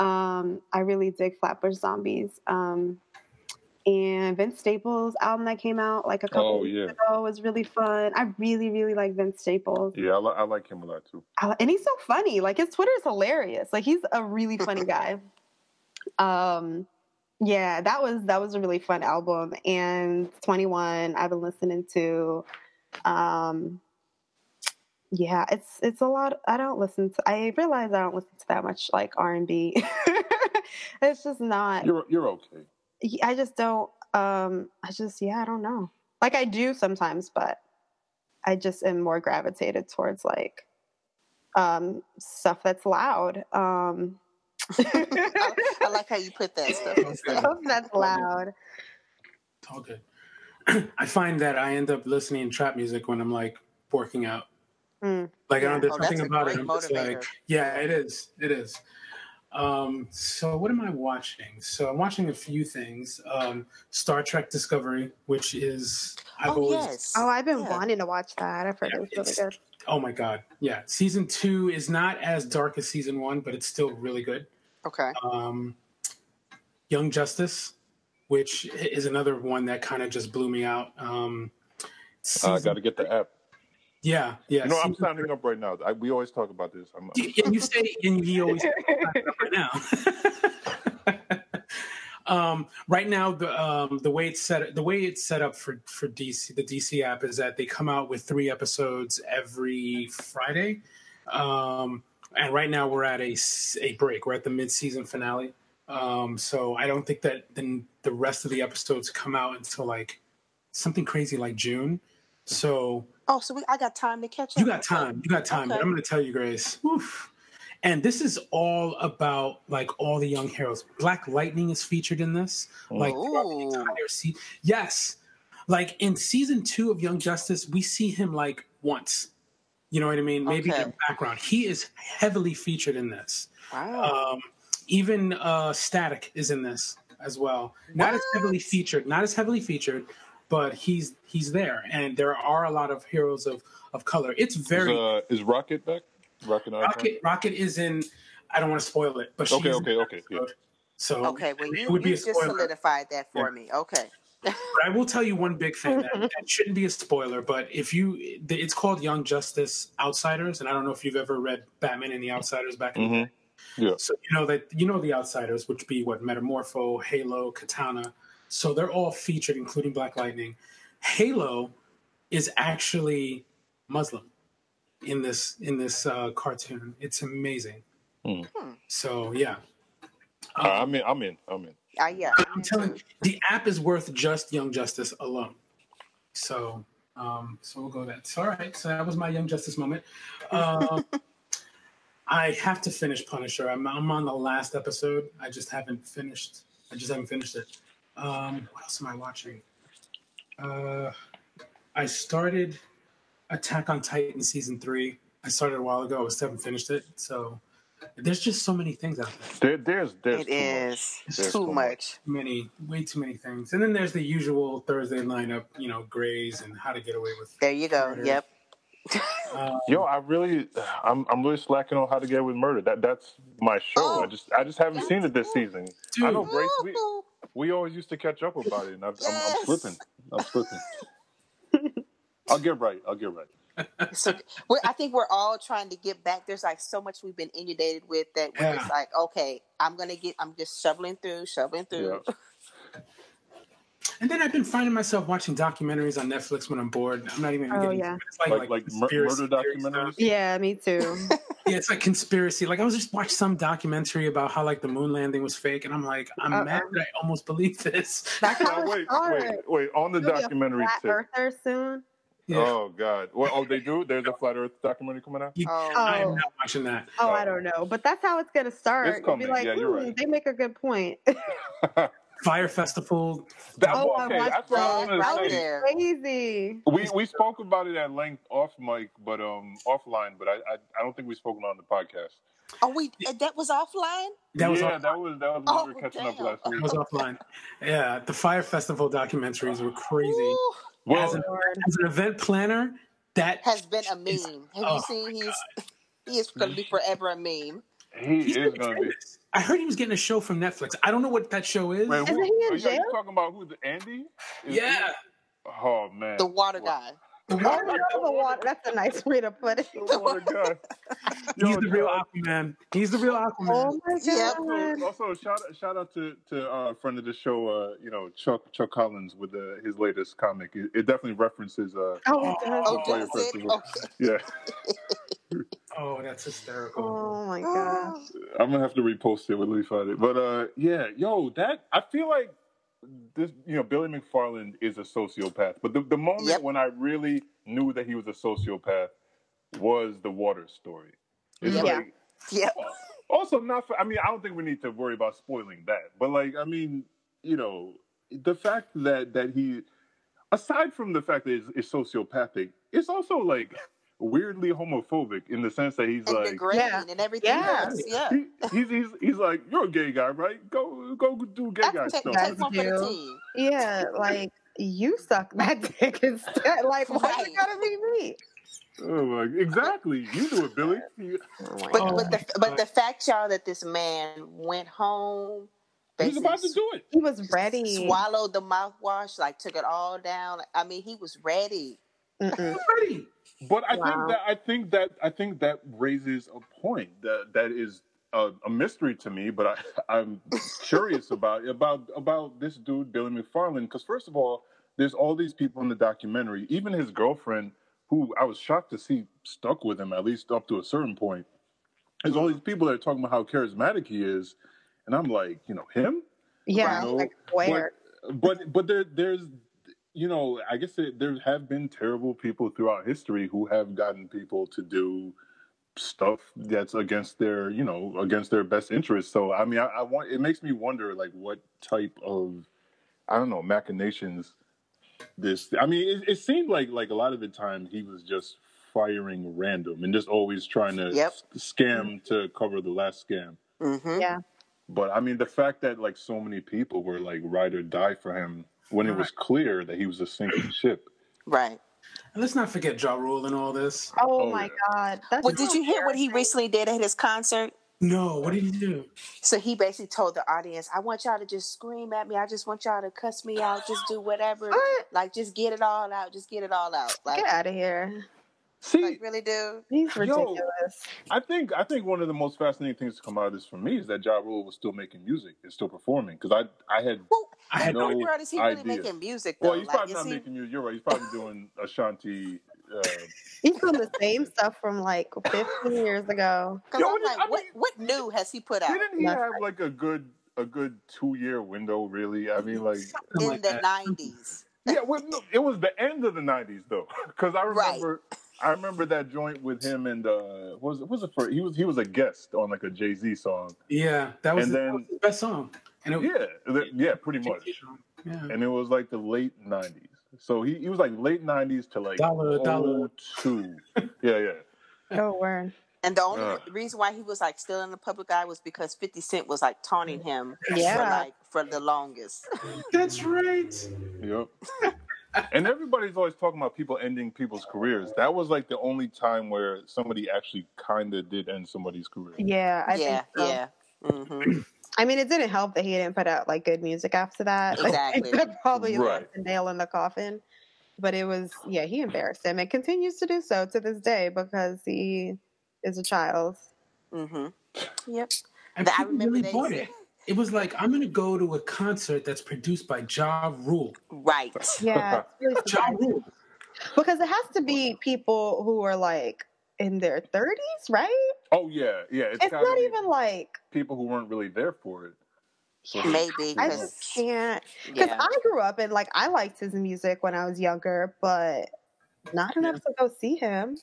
Um, I really dig Flatbush Zombies. Um, and Vince Staples album that came out like a couple Oh, yeah. ago was really fun. I really, really like Vince Staples. Yeah, I, li- I like him a lot too. I- and he's so funny. Like his Twitter is hilarious. Like he's a really funny guy. Um, yeah, that was that was a really fun album. And Twenty One, I've been listening to. Um, yeah, it's it's a lot. I don't listen to. I realize I don't listen to that much like R and B. It's just not. You're you're okay. I just don't. Um, I just yeah, I don't know. Like I do sometimes, but I just am more gravitated towards like um stuff that's loud. Um like how you put that stuff. stuff that's loud. It's all good. I find that I end up listening to trap music when I'm like working out. Mm. Like I don't. There's Oh, something about it. I'm just like, yeah, it is. It is. Um, so what am I watching? So I'm watching a few things. Um, Star Trek Discovery, which is I've Oh, always yes. Oh, I've been Yeah. wanting to watch that. I've heard it was really good. Oh my god, yeah. Season two is not as dark as season one, but it's still really good. Okay. Um, Young Justice, which is another one that kind of just blew me out. Um, I got to get the app. yeah, yeah. You know, I'm signing up right now. I, we always talk about this. I'm, three- and you say, and you always right now. um, right now, the um, the way it's set the way it's set up for for DC the DC app is that they come out with three episodes every Friday, um, and right now we're at a a break. We're at the mid season finale. Um, so I don't think that then the rest of the episodes come out until like something crazy like June. So Oh, so we, I got time to catch up. you got time. You got time. But Okay. I'm going to tell you, Grace. Oof. And this is all about like all the young heroes. Black Lightning is featured in this. Like the entire se- Yes. Like in season two of Young Justice, we see him like once. You know what I mean? Maybe in the background. He is heavily featured in this. Wow. Um, even uh, Static is in this as well. Not as heavily featured, not as heavily featured, but he's he's there. And there are a lot of heroes of of color. It's very is, uh, is Rocket back? Rocket Icon? Rocket. Rocket is in. I don't want to spoil it, but she's Okay, okay, the okay, yeah. So okay. Well, it you, would be you a just spoiler. solidified that for Yeah. me. Okay. But I will tell you one big thing that, that shouldn't be a spoiler, but if you, it's called Young Justice Outsiders, and I don't know if you've ever read Batman and the Outsiders back in the day. Yeah. So you know that you know the Outsiders, which be what Metamorpho, Halo, Katana. So they're all featured, including Black Lightning. Halo is actually Muslim in this in this uh, cartoon. It's amazing. Hmm. So yeah, Uh, I'm in. I'm in. I'm in. Uh, yeah. I'm telling you, the app is worth just Young Justice alone. So Um, so we'll go that. So, all right. So that was my Young Justice moment. Um, I have to finish Punisher. I'm, I'm on the last episode. I just haven't finished. I just haven't finished it. Um, what else am I watching? Uh, I started Attack on Titan season three. I started a while ago. I still haven't finished it. So there's just so many things out there. there there's there's it is there's too much. Many, way too many things. And then there's the usual Thursday lineup. You know, Grey's and How to Get Away with. There you go. Murder. Yep. Um, Yo, I really, I'm, I'm really slacking on how to get with murder. That that's my show. Oh, I just, I just haven't seen it this season. Dude. I know Grace. We, we always used to catch up about it, and I've, I'm, I'm slipping. I'm slipping. I'll get right. I'll get right. So we're, I think we're all trying to get back. There's like so much we've been inundated with that we're Yeah. just like, okay, I'm gonna get. I'm just shoveling through, shoveling through. And then I've been finding myself watching documentaries on Netflix when I'm bored. I'm not even Oh, getting yeah. it's like Like like, like mur- murder documentaries. Yeah, me too. Yeah, it's like conspiracy. Like I was just watching some documentary about how like the moon landing was fake, and I'm like, I'm Uh-uh. mad that I almost believe this. That's how Oh, wait, started. wait, wait. On the There'll be a documentary flat tip. earther soon. Yeah. Oh God. Well, oh, they do. There's a flat Earth documentary coming out. Oh, I am Oh. not watching that. Oh, I don't know, but that's how it's gonna start. It's You'll be coming. like, Yeah, you're "Hmm, right. they make a good point. Fyre Festival. That, Oh, I okay, watched that's what I that. was say. Crazy. We we spoke about it at length off mic, but um offline. But I I, I don't think we spoken on the podcast. Oh, we that was offline. That was yeah, off- that was that was when Oh, we were catching up damn. last that week. was offline. Yeah, the Fyre Festival documentaries were crazy. Ooh, Well, as, an, as an event planner, that has been a meme. Have Oh, you seen? He's he is gonna be forever a meme. He he's is gonna be. I heard he was getting a show from Netflix. I don't know what that show is. Wait, Isn't who, he in are jail? you talking about who? The Andy? Is yeah, he- Oh man. The water guy. the Oh, water. no, the water. That's a nice way to put it. The water guy. Yo, He's the real uh, Aquaman. He's the real Aquaman. Oh my Yep. god. Also, also shout shout out to to uh, a friend of the show, uh, you know Chuck Chuck Collins with the, his latest comic. It, it definitely references. Uh, Oh, it does. Oh, Fyre does it? Festival. Okay. yeah, Oh, that's hysterical. Oh my god. I'm gonna have to repost it when we find it. But uh, yeah, yo, that I feel like this. You know, Billy McFarland is a sociopath. But the the moment Yep. when I really knew that he was a sociopath was the water story. It's Yeah. like Yep. also not for, i mean i don't think we need to worry about spoiling that but like i mean you know the fact that that he aside from the fact that it's, it's sociopathic it's also like weirdly homophobic in the sense that he's And like degrading Yeah. and everything Yeah. else. Yeah. he, he's, he's he's like you're a gay guy right go go do gay guy take, stuff take one for the team. Yeah, like you suck that dick instead. Like, why Right. you gotta be me? oh my exactly you do it billy You- my But Oh but the but the fact, y'all, that this man went home, he's about to do it He was ready. swallowed the mouthwash, like took it all down. I mean, he was ready. Mm-mm. Ready. But I Wow. think that I think that I think that raises a point that that is a, a mystery to me. But I, I'm curious about about about this dude Billy McFarland because first of all, there's all these people in the documentary, even his girlfriend, who I was shocked to see stuck with him at least up to a certain point. There's all these people that are talking about how charismatic he is, and I'm like, you know, him Yeah, like where? but but there there's you know i guess it, there have been terrible people throughout history who have gotten people to do stuff that's against their you know against their best interests so i mean i, I want it makes me wonder like what type of i don't know machinations this i mean it, it seemed like like a lot of the time he was just firing random and just always trying to Yep. s- scam to cover the last scam hmm Yeah. but I mean, the fact that like so many people were like ride or die for him when it was clear that he was a sinking ship. Right. And let's not forget Ja Rule and all this. Oh, Oh, my yeah. god. That's Well, did you hear what he recently did at his concert? No, what did he do? So he basically told the audience, "I want y'all to just scream at me. I just want y'all to cuss me out. Just do whatever. What? Like, just get it all out. Just get it all out. Like, Get out of here. See, like really, dude. He's Yo. ridiculous. I think I think one of the most fascinating things to come out of this for me is that Ja Rule was still making music and still performing because I I had Well, I had no in the is he really idea. making music though? well he's like, probably not he? making music. You're right. He's probably doing Ashanti. Uh, He's doing the same stuff from like 15 years ago. Yo, I'm like, I what mean- what new has he put out didn't he Nothing. have like a good a good two year window? Really? I mean, like in like the that. '90s? Yeah, well, no, it was the end of the '90s though, because I remember, I remember that joint with him and uh, was it was it for? He was he was a guest on like a Jay Z song. Yeah, that was, And the, then- that was the best song. And it, Yeah, the- yeah, pretty much. Yeah. And it was like the late '90s. So he, he was like late '90s to like Dollar, dollar. 02. yeah, yeah. Oh, word. And the only Ugh. reason why he was like still in the public eye was because Fifty Cent was like taunting him for like for the longest. That's right. Yep. and everybody's always talking about people ending people's careers. That was like the only time where somebody actually kind of did end somebody's career. Yeah, I yeah, think so. yeah. hmm I mean, it didn't help that he didn't put out like good music after that. Like, Exactly. that probably Right. was the nail in the coffin. But it was, yeah, he embarrassed him and continues to do so to this day because he is a child. hmm Yep. And That- I remember really they bought it. It was like I'm going to go to a concert that's produced by Ja Rule. Right. Yeah, really Ja. Rule. because it has to be people who are like in their 30s, right? Oh yeah, yeah. It's, It's not even like people who weren't really there for it. So- Maybe I just can't. Because yeah. I grew up and like I liked his music when I was younger, but not enough to go see him.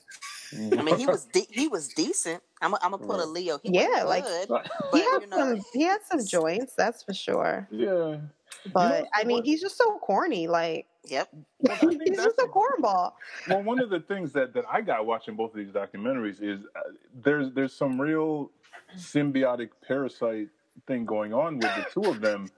I mean, he was de- he was decent. I'm I'm gonna pull a Leo. He Yeah, was like, good, He but had you know, some. He had some joints, that's for sure. Yeah. But I mean, he's just so corny. Like yep. he's just a cornball. Well, one of the things that, that I got watching both of these documentaries is uh, there's there's some real symbiotic parasite thing going on with the two of them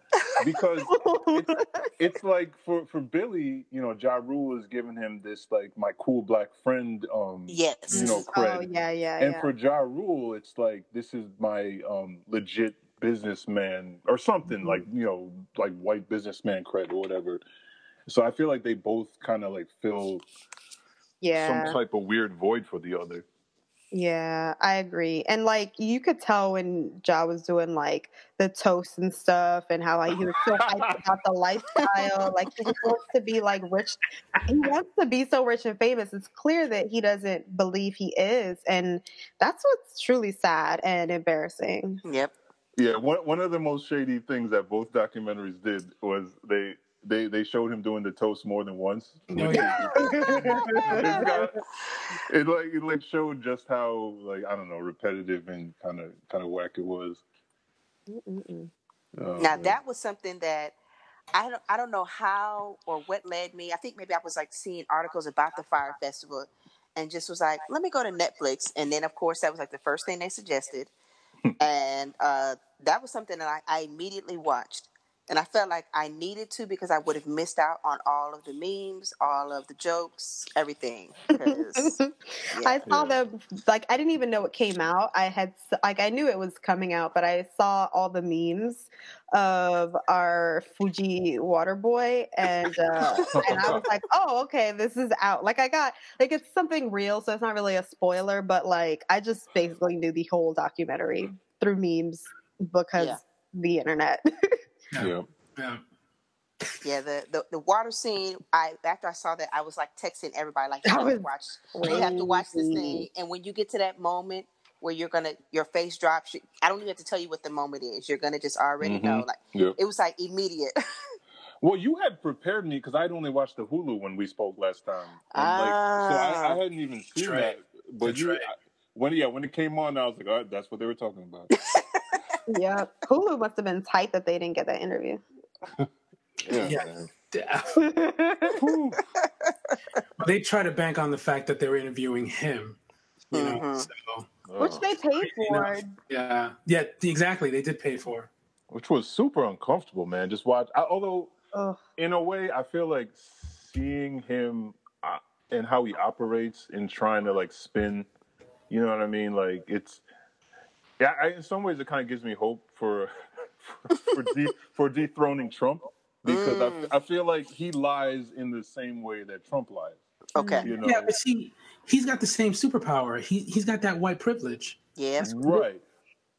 because it's, it's like for for Billy, you know, Ja Rule is giving him this like my cool black friend, um, Yes. you know, cred. Oh yeah, yeah, and yeah. for Ja Rule, it's like this is my um, legit businessman or something Mm-hmm. like you know, like white businessman cred or whatever. So I feel like they both kind of like fill yeah. some type of weird void for the other. Yeah, I agree. And like you could tell when Ja was doing like the toast and stuff and how like, he was so hyped about the lifestyle. Like he wants to be like rich. He wants to be so rich and famous. It's clear that he doesn't believe he is. And that's what's truly sad and embarrassing. Yep. Yeah, one one of the most shady things that both documentaries did was they they they showed him doing the toast more than once. Oh, yeah. It's got- it like it like showed just how like I don't know repetitive and kind of kind of whack it was. Oh, Now that was something that I don't I don't know how or what led me. I think maybe I was like seeing articles about the Fyre Festival and just was like, let me go to Netflix. And then of course that was like the first thing they suggested. and uh, that was something that I, I immediately watched. And I felt like I needed to because I would have missed out on all of the memes, all of the jokes, everything. 'Cause, I saw Yeah. the like I didn't even know it came out. I had like I knew it was coming out, but I saw all the memes of our Fuji water boy and uh and I was like, "Oh, okay, this is out." Like I got like it's something real, so it's not really a spoiler, but like I just basically knew the whole documentary through memes because Yeah. the internet. yeah. Yeah. yeah, the, the the water scene. I after I saw that, I was like texting everybody, like, you That have to watch you have to watch this thing and when you get to that moment where you're gonna your face drops you, i don't even have to tell you what the moment is you're gonna just already know Mhm. like Yep. it was like immediate Well, you had prepared me because I'd only watched the Hulu when we spoke last time. And, like, so I, I Ah. hadn't even seen right. that. But That's you, right. I- when yeah, when it came on, I was like, oh, that's what they were talking about. yeah, Hulu must have been tight that they didn't get that interview. Yeah, Yeah. they try to bank on the fact that they were interviewing him. You know, Mhm. so Which they paid for. yeah, yeah, exactly. They did pay for. which was super uncomfortable, man. Just watch. I, although, Ugh. in a way, I feel like seeing him uh, and how he operates in trying to like spin. You know what I mean? Like it's. Yeah, I, in some ways, it kind of gives me hope for for for, de- for dethroning Trump because Mm. I, I feel like he lies in the same way that Trump lies. okay You know, Yeah, but see, he's got the same superpower. He he's got that white privilege. yeah right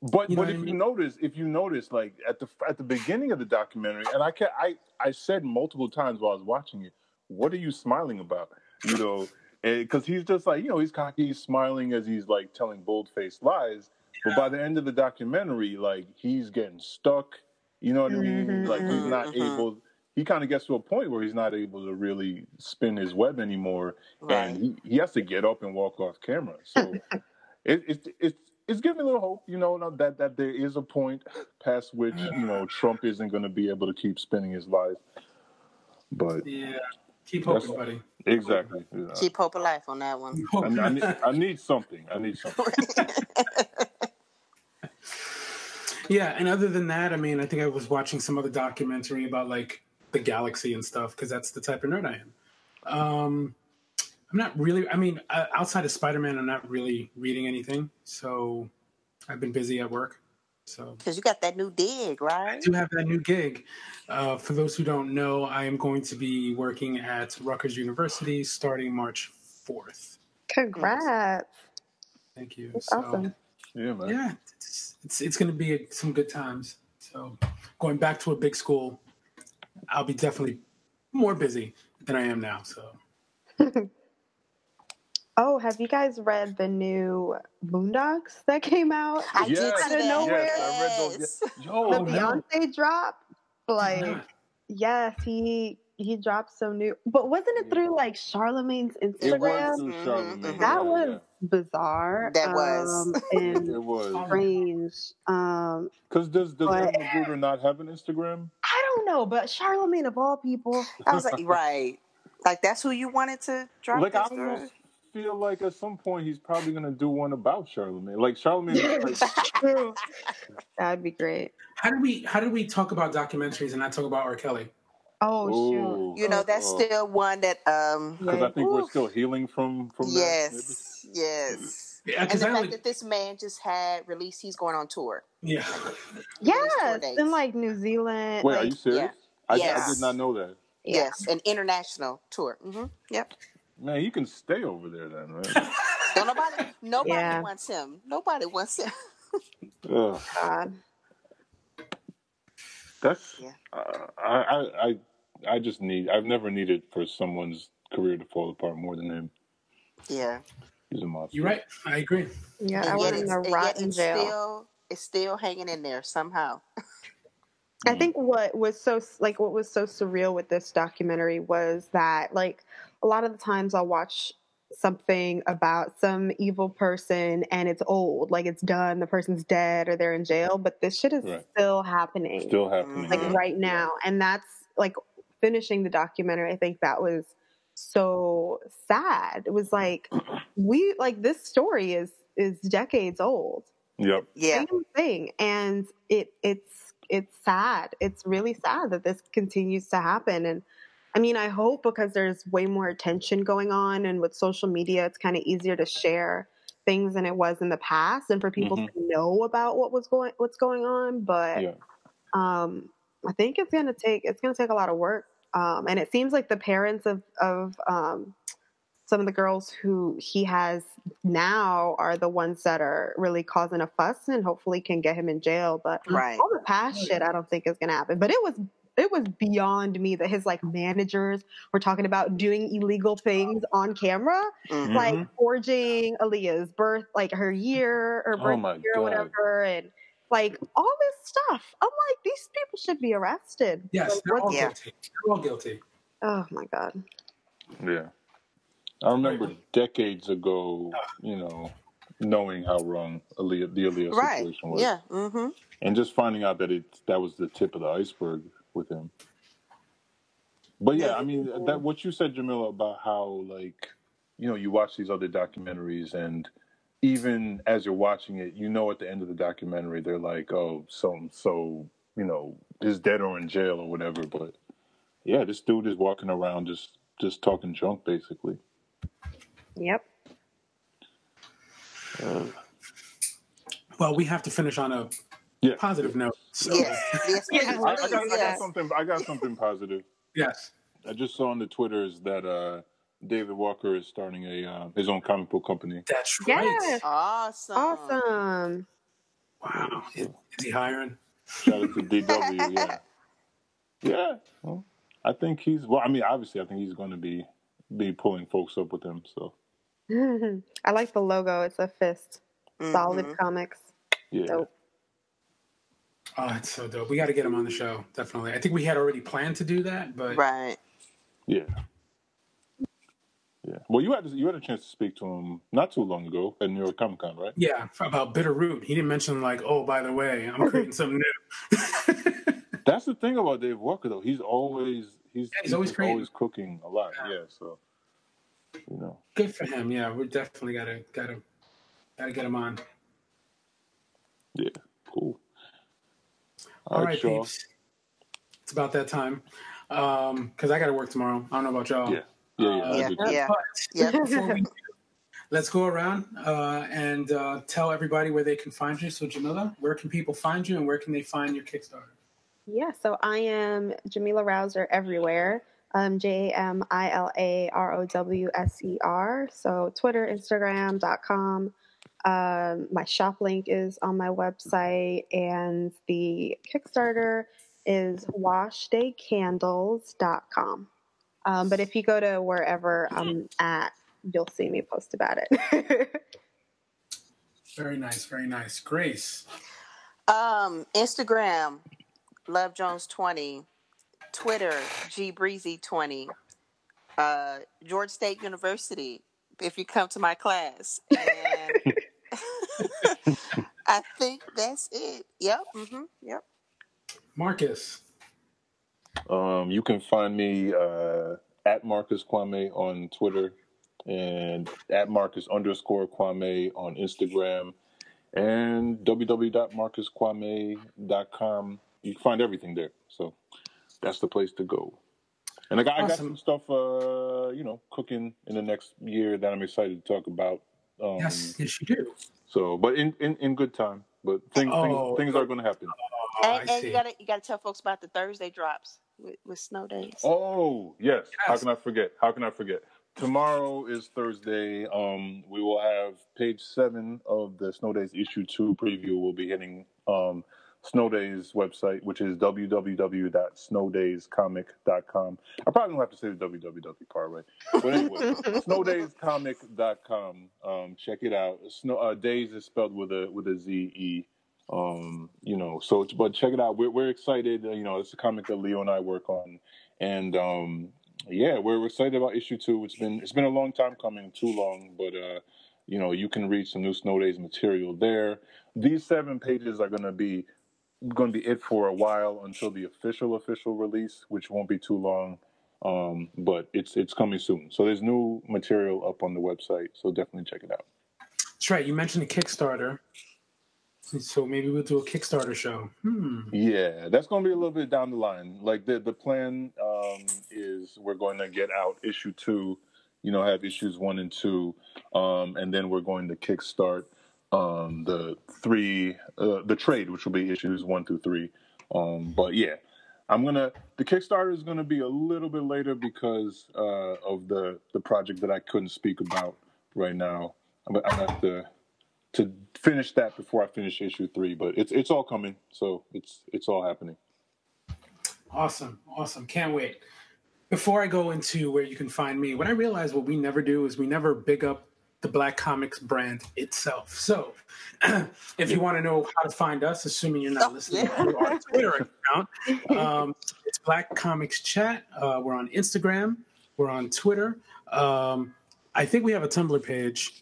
but You know but if I you notice if you notice like at the at the beginning of the documentary and i can i i said multiple times while i was watching it what are you smiling about you know because he's just like you know he's cocky he's smiling as he's like telling bold-faced lies but by the end of the documentary like he's getting stuck you know what i mean Mhm, like he's not mhm. able he kind of gets to a point where he's not able to really spin his web anymore, Right. and he, he has to get up and walk off camera. So it, it, it's it's giving me a little hope, you know, that that there is a point past which you know Trump isn't going to be able to keep spinning his life. But Yeah. Keep hoping, buddy. exactly, you know, Keep hope alive on that one. I, I, need, I need something. I need something. Yeah, and other than that, I mean, I think I was watching some other documentary about like the galaxy and stuff because that's the type of nerd I am. Um, I'm not really. I mean, uh, outside of Spider Man, I'm not really reading anything. So I've been busy at work. So Because you got that new dig, I right? do have that new gig. Uh, for those who don't know, I am going to be working at Rutgers University starting March 4th. Congrats. Thank you. That's So, awesome. Yeah, man. Yeah, it's it's, it's going to be some good times. So going back to a big school, I'll be definitely more busy than I am now. So Oh, have you guys read the new Boondocks that came out? I Yes, did Out of that. nowhere. yes, I read those. Yes. Yo, the Oh, no. Beyonce drop? Like, not. yes, he he dropped some new, but wasn't it through like Charlamagne's it was Instagram? through Mhm, Charlamagne. mhm. That yeah, was bizarre. That was. um, and it was. strange. Um, Because does does But- Aaron McGruder not have an Instagram? I don't know, but Charlamagne of all people, I was like, right. Like that's who you wanted to drop like I this through? almost feel like at some point he's probably gonna do one about Charlamagne. Like Charlamagne, like. That'd be great. How did we how did we talk about documentaries and not talk about R. Kelly? Oh shoot. ooh, You know, that's oh. still one that um because I think we're still healing from from that. yes, yes. Yeah, And the I fact only that this man just had released, he's going on tour. yeah. Yes, in like New Zealand. Wait, are you serious? I, I Yes. did not know that. Yes, an international tour. Mm-hmm. Yep. Man, you can stay over there then, right? Don't nobody nobody Yeah. wants him. Nobody wants him. Ugh, God. that's Yeah. uh, I, I I I just need. I've never needed for someone's career to fall apart more than him. Yeah. He's a monster. You're right. I agree. Yeah, And I yet want him it's, to and rot yet in it's jail. still it's still hanging in there somehow. I think what was so like what was so surreal with this documentary was that like a lot of the times I'll watch something about some evil person and it's old, like it's done, the person's dead or they're in jail, but this shit is Right. still happening. Still happening. like Mhm. right now. And that's like finishing the documentary, I think that was so sad. It was like we like this story is is decades old Yep. Yeah. same thing and it it's it's sad it's really sad that this continues to happen and i mean i hope because there's way more attention going on and with social media it's kind of easier to share things than it was in the past and for people Mhm. to know about what was going what's going on but Yeah. um i think it's going to take it's going to take a lot of work um and it seems like the parents of of um some of the girls who he has now are the ones that are really causing a fuss and hopefully can get him in jail. But Right. all the past shit, I don't think is going to happen. But it was it was beyond me that his like managers were talking about doing illegal things on camera, Mhm. like forging Aaliyah's birth, like her year or Oh birth my year or whatever, and like all this stuff. I'm like, these people should be arrested. Yes, Like, they're all Yeah. guilty. They're all guilty. Oh my god. Yeah. I remember decades ago, you know, knowing how wrong Aaliyah, the Aaliyah Right. situation was. Yeah. Mm-hmm. And just finding out that it that was the tip of the iceberg with him. But yeah, I mean that what you said, Jamila, about how like, you know, you watch these other documentaries and even as you're watching it, you know at the end of the documentary they're like, Oh, so so, you know, is dead or in jail or whatever, but yeah, this dude is walking around just just talking junk basically. Yep. Well, we have to finish on a Yeah. positive note. So, Yes. Yes. Please, I, I, please, got, I got something. I got something positive. yes. I just saw on the Twitters that uh, David Walker is starting a uh, his own comic book company. That's right. Yes. Awesome. Awesome. Wow. Is, is he hiring? Shout out to DW. Yeah, yeah. Well, I think he's. Well, I mean, obviously, I think he's going to be be pulling folks up with him. So I like the logo. It's a fist. Mhm. Solid comics. yeah, Dope. Oh, it's so dope. We got to get him on the show. Definitely. I think we had already planned to do that, but right. Yeah. Yeah. Well, you had you had a chance to speak to him not too long ago at New York Comic Con, right? Yeah, about Bitter Root. He didn't mention like, oh, by the way, I'm creating something new. That's the thing about Dave Walker, though. He's always he's, yeah, he's always creating. always cooking a lot. Yeah. yeah. So you know, good for him. Yeah, we definitely gotta gotta gotta get him on. Yeah. Cool. All, All right, right peeps. It's about that time. Um, because I got to work tomorrow. I don't know about y'all. Yeah. Yeah. Yeah. Uh, yeah. yeah. we, let's go around uh, and uh, tell everybody where they can find you. So, Jamila, where can people find you, and where can they find your Kickstarter? Yeah. So I am Jamila Rowser everywhere. Um, J A M I L A R O W S E R. So Twitter, Instagram.com. Um, my shop link is on my website, and the Kickstarter is washdaycandles.com. Um, but if you go to wherever I'm at, you'll see me post about it. very nice, very nice. Grace. Um, Instagram, Love Jones 20. Twitter, G Breezy 20. Uh, Georgia State University, if you come to my class. And I think that's it. Yep. Mm-hmm. Yep. Marcus. Um, you can find me uh, at Marcus Kwame on Twitter and at Marcus underscore Kwame on Instagram and www.marcuskwame.com. You can find everything there. So that's the place to go. And I got, awesome. I got some stuff, uh, you know, cooking in the next year that I'm excited to talk about. Um, yes, yes, you do. So, but in, in, in good time. But things oh, things, things are going to happen. Oh, and, and you gotta you gotta tell folks about the Thursday drops with, with snow days. Oh yes. yes. How can I forget? How can I forget? Tomorrow is Thursday. Um, we will have page seven of the Snow Days issue two preview. We'll be hitting um, Snow Days website, which is www.snowdayscomic.com. I probably don't have to say the www part, right? But anyway, snowdayscomic.com. Um, check it out. Snow uh, Days is spelled with a with a Z E. Um, you know, so but check it out. We're we're excited. You know, it's a comic that Leo and I work on, and um, yeah, we're, we're excited about issue two. It's been it's been a long time coming, too long, but uh, you know, you can read some new Snow Days material there. These seven pages are going to be going to be it for a while until the official official release, which won't be too long. Um, but it's it's coming soon. So there's new material up on the website. So definitely check it out. That's right. You mentioned the Kickstarter. So maybe we'll do a Kickstarter show. Hmm. Yeah, that's going to be a little bit down the line. Like the the plan um, is we're going to get out issue two, you know, have issues one and two, um, and then we're going to kickstart um, the three uh, the trade, which will be issues one through three. Um, but yeah, I'm gonna the Kickstarter is gonna be a little bit later because uh, of the the project that I couldn't speak about right now. I'm, I'm to to finish that before I finish issue three. But it's it's all coming, so it's it's all happening. Awesome, awesome! Can't wait. Before I go into where you can find me, what I realize what we never do is we never big up the Black Comics brand itself. So, if you want to know how to find us, assuming you're not listening to our Twitter account, um, it's Black Comics Chat. Uh, we're on Instagram. We're on Twitter. Um, I think we have a Tumblr page.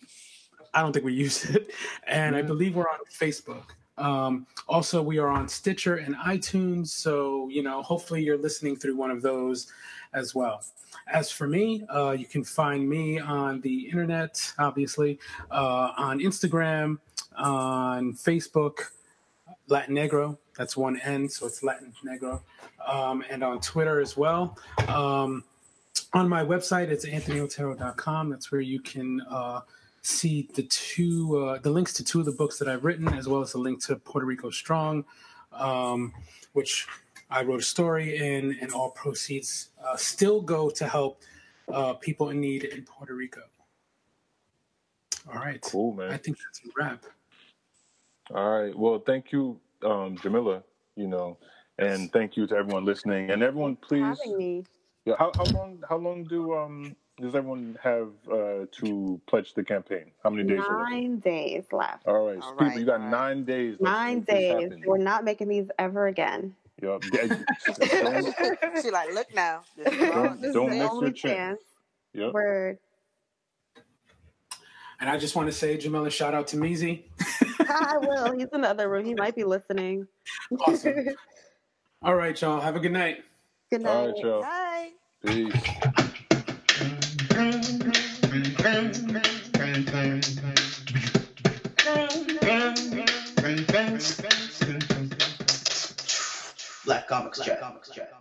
I don't think we use it. And mm-hmm. I believe we're on Facebook. Um, also, we are on Stitcher and iTunes. So, you know, hopefully you're listening through one of those as well. As for me, uh, you can find me on the internet, obviously, uh, on Instagram, on Facebook, Latin Negro. That's one N, so it's Latin Negro. Um, and on Twitter as well. Um, on my website, it's anthonyotero.com. That's where you can. Uh, see the two uh, the links to two of the books that I've written, as well as the link to Puerto Rico Strong, um, which I wrote a story in, and all proceeds uh, still go to help uh, people in need in Puerto Rico. All right, cool man. I think that's a wrap. All right. Well, thank you, um, Jamila. You know, and thank you to everyone listening, and everyone please. Having me. Yeah. How, how long? How long do um does everyone have uh, to pledge the campaign? How many days? are left? Nine days left. All right, All people, right, you got all right. nine days. Let's Nine days. happen. We're not making these ever again. Yup. don't she like, look now. This is all- Don't- don't miss your chance. chance. Yep. Word. And I just want to say, Jamila, shout out to Meezy. I will. He's in the other room. He might be listening. Awesome. All right, y'all. Have a good night. Good night. All right, y'all. Hi. Peace. Black comics, I Comics Chat.